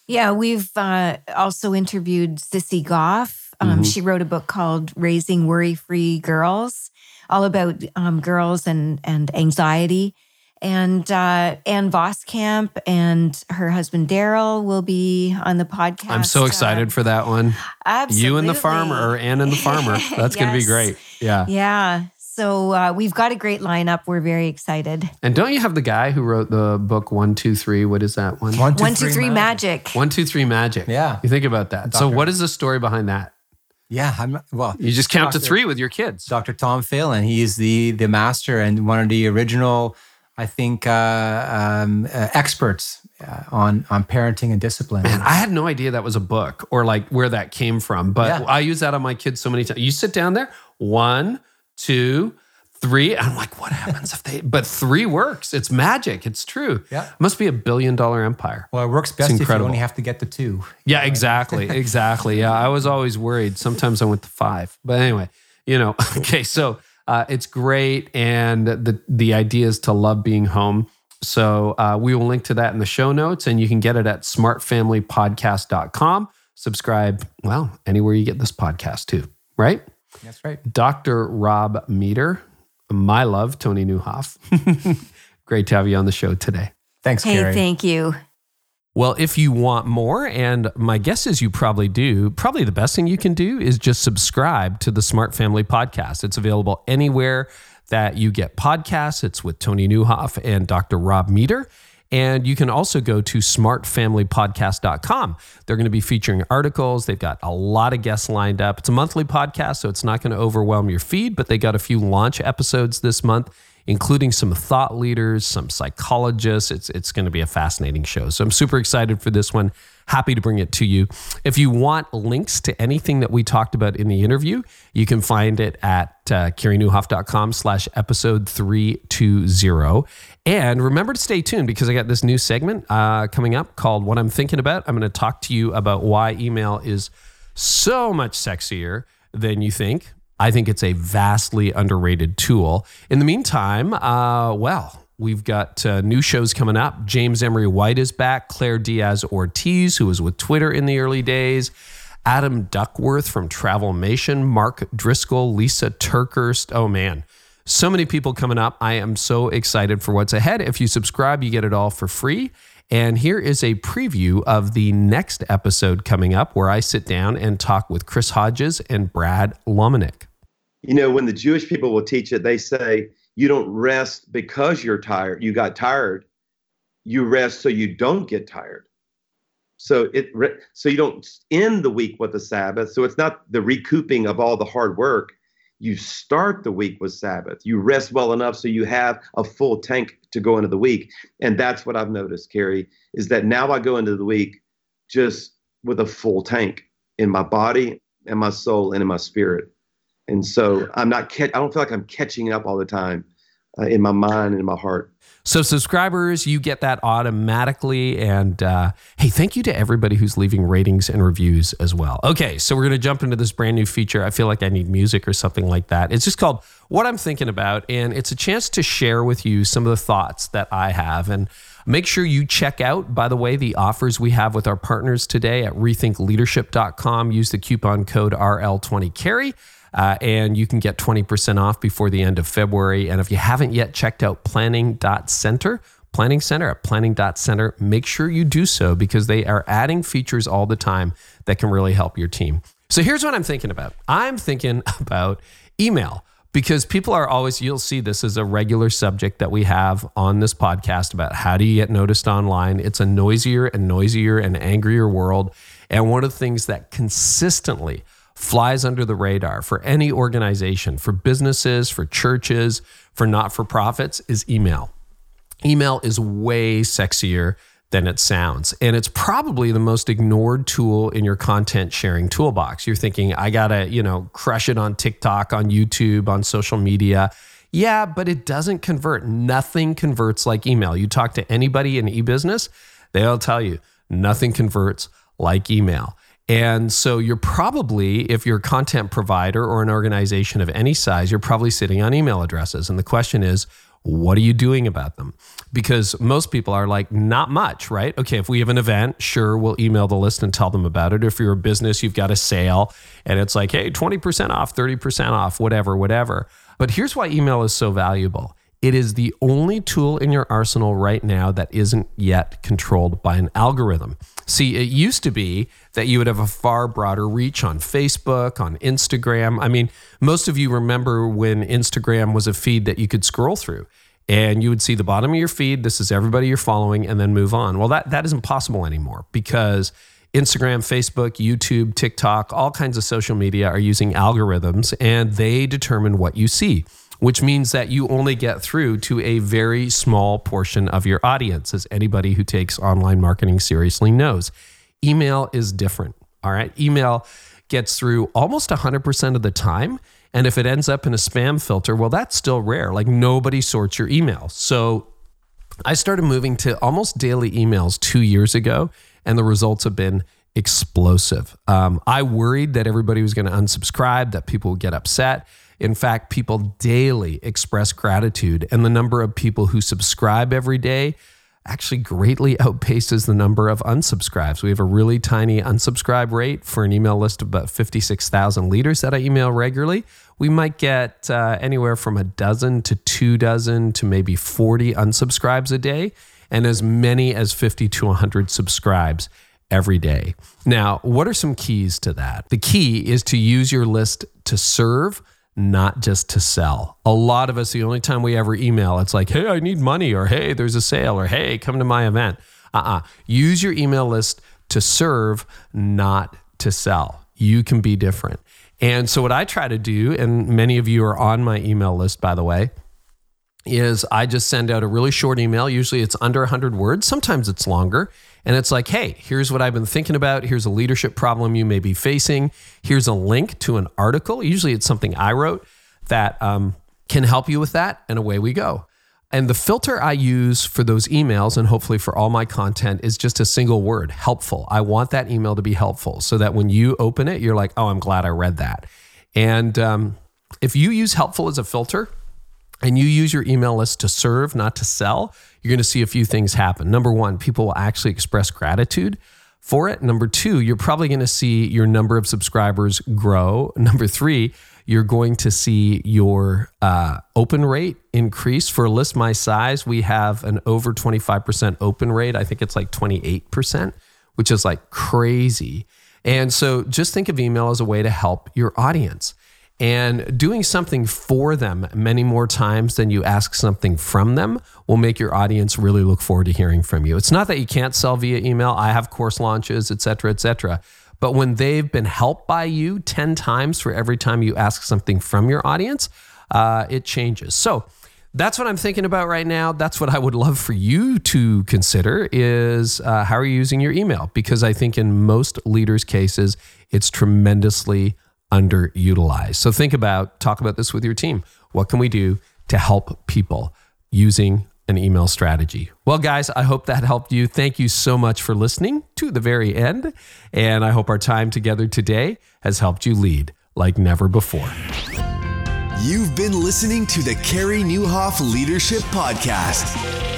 Yeah, we've uh, also interviewed Sissy Goff. Um, She wrote a book called Raising Worry Free Girls, all about um, girls and, and anxiety. And uh, Ann Voskamp and her husband Daryl will be on the podcast. I'm so Uh, excited for that one. absolutely. You and the farmer or Ann and the farmer. That's going to be great. Yeah. Yeah. So uh, we've got a great lineup. We're very excited. And don't you have the guy who wrote the book One Two Three? What is that one? One, two, One, two, three, magic. One Two Three Magic. Yeah. You think about that. So what is the story behind that? Yeah, I'm well. You just count to three with your kids. Dr. Tom Phelan. He is the the master and one of the original, I think, uh, um, uh, experts uh, on on parenting and discipline. Man, I had no idea that was a book or like where that came from. But Yeah. I use that on my kids so many times. You sit down there, one, two, three. I'm like, what happens if they? But three works. It's magic. It's true. Yeah. Must be a billion dollar empire. well, it works best if you only have to get the two. Yeah, exactly. Exactly. Yeah. I was always worried. Sometimes I went to five. But anyway, you know, okay. So uh, it's great. And the, the idea is to love being home. So uh, we will link to that in the show notes and you can get it at smartfamilypodcast.com. Subscribe, well, anywhere you get this podcast too, right? That's right. Dr. Rob Meeder, my love, Toni Nieuwhof. Great to have you on the show today. Thanks, Hey, Carey. thank you. Well, if you want more, and my guess is you probably do, probably the best thing you can do is just subscribe to the Smart Family Podcast. It's available anywhere that you get podcasts. It's with Toni Nieuwhof and Dr. Rob Meeder. And you can also go to smartfamilypodcast.com. They're going to be featuring articles. They've got a lot of guests lined up. It's a monthly podcast, so it's not going to overwhelm your feed, but they got a few launch episodes this month including some thought leaders, some psychologists. It's it's going to be a fascinating show. So I'm super excited for this one. Happy to bring it to you. If you want links to anything that we talked about in the interview, you can find it at uh, careynieuwhof.com slash episode 320. And remember to stay tuned because I got this new segment uh, coming up called What I'm Thinking About. I'm going to talk to you about why email is so much sexier than you think. I think it's a vastly underrated tool. In the meantime, uh, well, we've got uh, new shows coming up. James Emery White is back. Claire Diaz Ortiz, who was with Twitter in the early days. Adam Duckworth from Travelmation. Mark Driscoll, Lysa TerKeurst. Oh man, So many people coming up. I am so excited for what's ahead. If you subscribe, you get it all for free. And here is a preview of the next episode coming up where I sit down and talk with Chris Hodges and Brad Lomenick. You know, when the Jewish people will teach it, they say, you don't rest because you're tired. You got tired. You rest so you don't get tired. So it so you don't end the week with a Sabbath. So it's not the recouping of all the hard work. You start the week with Sabbath. You rest well enough so you have a full tank to go into the week. And that's what I've noticed, Carey, is that now I go into the week just with a full tank in my body and my soul and in my spirit. And so I'm not, I don't feel like I'm catching up all the time uh, in my mind and in my heart. So, subscribers, you get that automatically. And uh, hey, thank you to everybody who's leaving ratings and reviews as well. Okay, so we're to jump into this brand new feature. I feel like I need music or something like that. It's just called What I'm Thinking About. And it's a chance to share with you some of the thoughts that I have. And make sure you check out, by the way, the offers we have with our partners today at rethinkleadership.com. Use the coupon code RL20Carey. Uh, and you can get 20% off before the end of February. And if you haven't yet checked out planning.center, planning center at planning.center, make sure you do so because they are adding features all the time that can really help your team. So here's what I'm thinking about I'm thinking about email because people are always, you'll see this as a regular subject that we have on this podcast about how do you get noticed online. It's a noisier and noisier and angrier world. And one of the things that consistently flies under the radar for any organization, for businesses, for churches, for not for profits is email. Email is way sexier than it sounds. And it's probably the most ignored tool in your content sharing toolbox. You're thinking, I gotta, you know, crush it on TikTok, on YouTube, on social media. Yeah, but it doesn't convert. Nothing converts like email. You talk to anybody in e business, they'll tell you nothing converts like email. And so you're probably, if you're a content provider or an organization of any size, you're probably sitting on email addresses. And the question is, what are you doing about them? Because most people are like, not much, right? Okay, if we have an event, sure, we'll email the list and tell them about it. If you're a business, you've got a sale and it's like, hey, 20% off, 30% off, whatever, whatever. But here's why email is so valuable it is the only tool in your arsenal right now that isn't yet controlled by an algorithm. See, it used to be that you would have a far broader reach on Facebook, on Instagram. I mean, most of you remember when Instagram was a feed that you could scroll through and you would see the bottom of your feed. This is everybody you're following, and then move on. Well, that, that isn't possible anymore because Instagram, Facebook, YouTube, TikTok, all kinds of social media are using algorithms and they determine what you see which means that you only get through to a very small portion of your audience, as anybody who takes online marketing seriously knows. Email is different. All right. Email gets through almost 100% of the time. And if it ends up in a spam filter, well, that's still rare. Like nobody sorts your email. So I started moving to almost daily emails two years ago, and the results have been explosive. Um, I worried that everybody was going to unsubscribe, that people would get upset. In fact, people daily express gratitude, and the number of people who subscribe every day actually greatly outpaces the number of unsubscribes. We have a really tiny unsubscribe rate for an email list of about 56,000 leaders that I email regularly. We might get uh, anywhere from a dozen to two dozen to maybe 40 unsubscribes a day, and as many as 50 to 100 subscribes every day. Now, what are some keys to that? The key is to use your list to serve not just to sell. A lot of us, the only time we ever email, it's like, hey, I need money, or hey, there's a sale, or hey, come to my event. Uh uh-uh. uh Use your email list to serve, not to sell. You can be different. And so, what I try to do, and many of you are on my email list, by the way, is I just send out a really short email. Usually it's under 100 words, sometimes it's longer. And it's like, hey, here's what I've been thinking about. Here's a leadership problem you may be facing. Here's a link to an article. Usually it's something I wrote that um, can help you with that. And away we go. And the filter I use for those emails and hopefully for all my content is just a single word helpful. I want that email to be helpful so that when you open it, you're like, oh, I'm glad I read that. And um, if you use helpful as a filter, and you use your email list to serve, not to sell, you're going to see a few things happen. Number one, people will actually express gratitude for it. Number two, you're probably going to see your number of subscribers grow. Number three, you're going to see your uh, open rate increase. For a list my size, we have an over 25% open rate. I think it's like 28%, which is like crazy. And so just think of email as a way to help your audience and doing something for them many more times than you ask something from them will make your audience really look forward to hearing from you. It's not that you can't sell via email. I have course launches, et cetera, et cetera. But when they've been helped by you 10 times for every time you ask something from your audience, uh, it changes. So that's what I'm thinking about right now. That's what I would love for you to consider is uh, how are you using your email? Because I think in most leaders' cases, it's tremendously underutilized. So think about, talk about this with your team. What can we do to help people using an email strategy? Well, guys, I hope that helped you. Thank you so much for listening to the very end. And I hope our time together today has helped you lead like never before. You've been listening to the Carey Nieuwhof Leadership Podcast.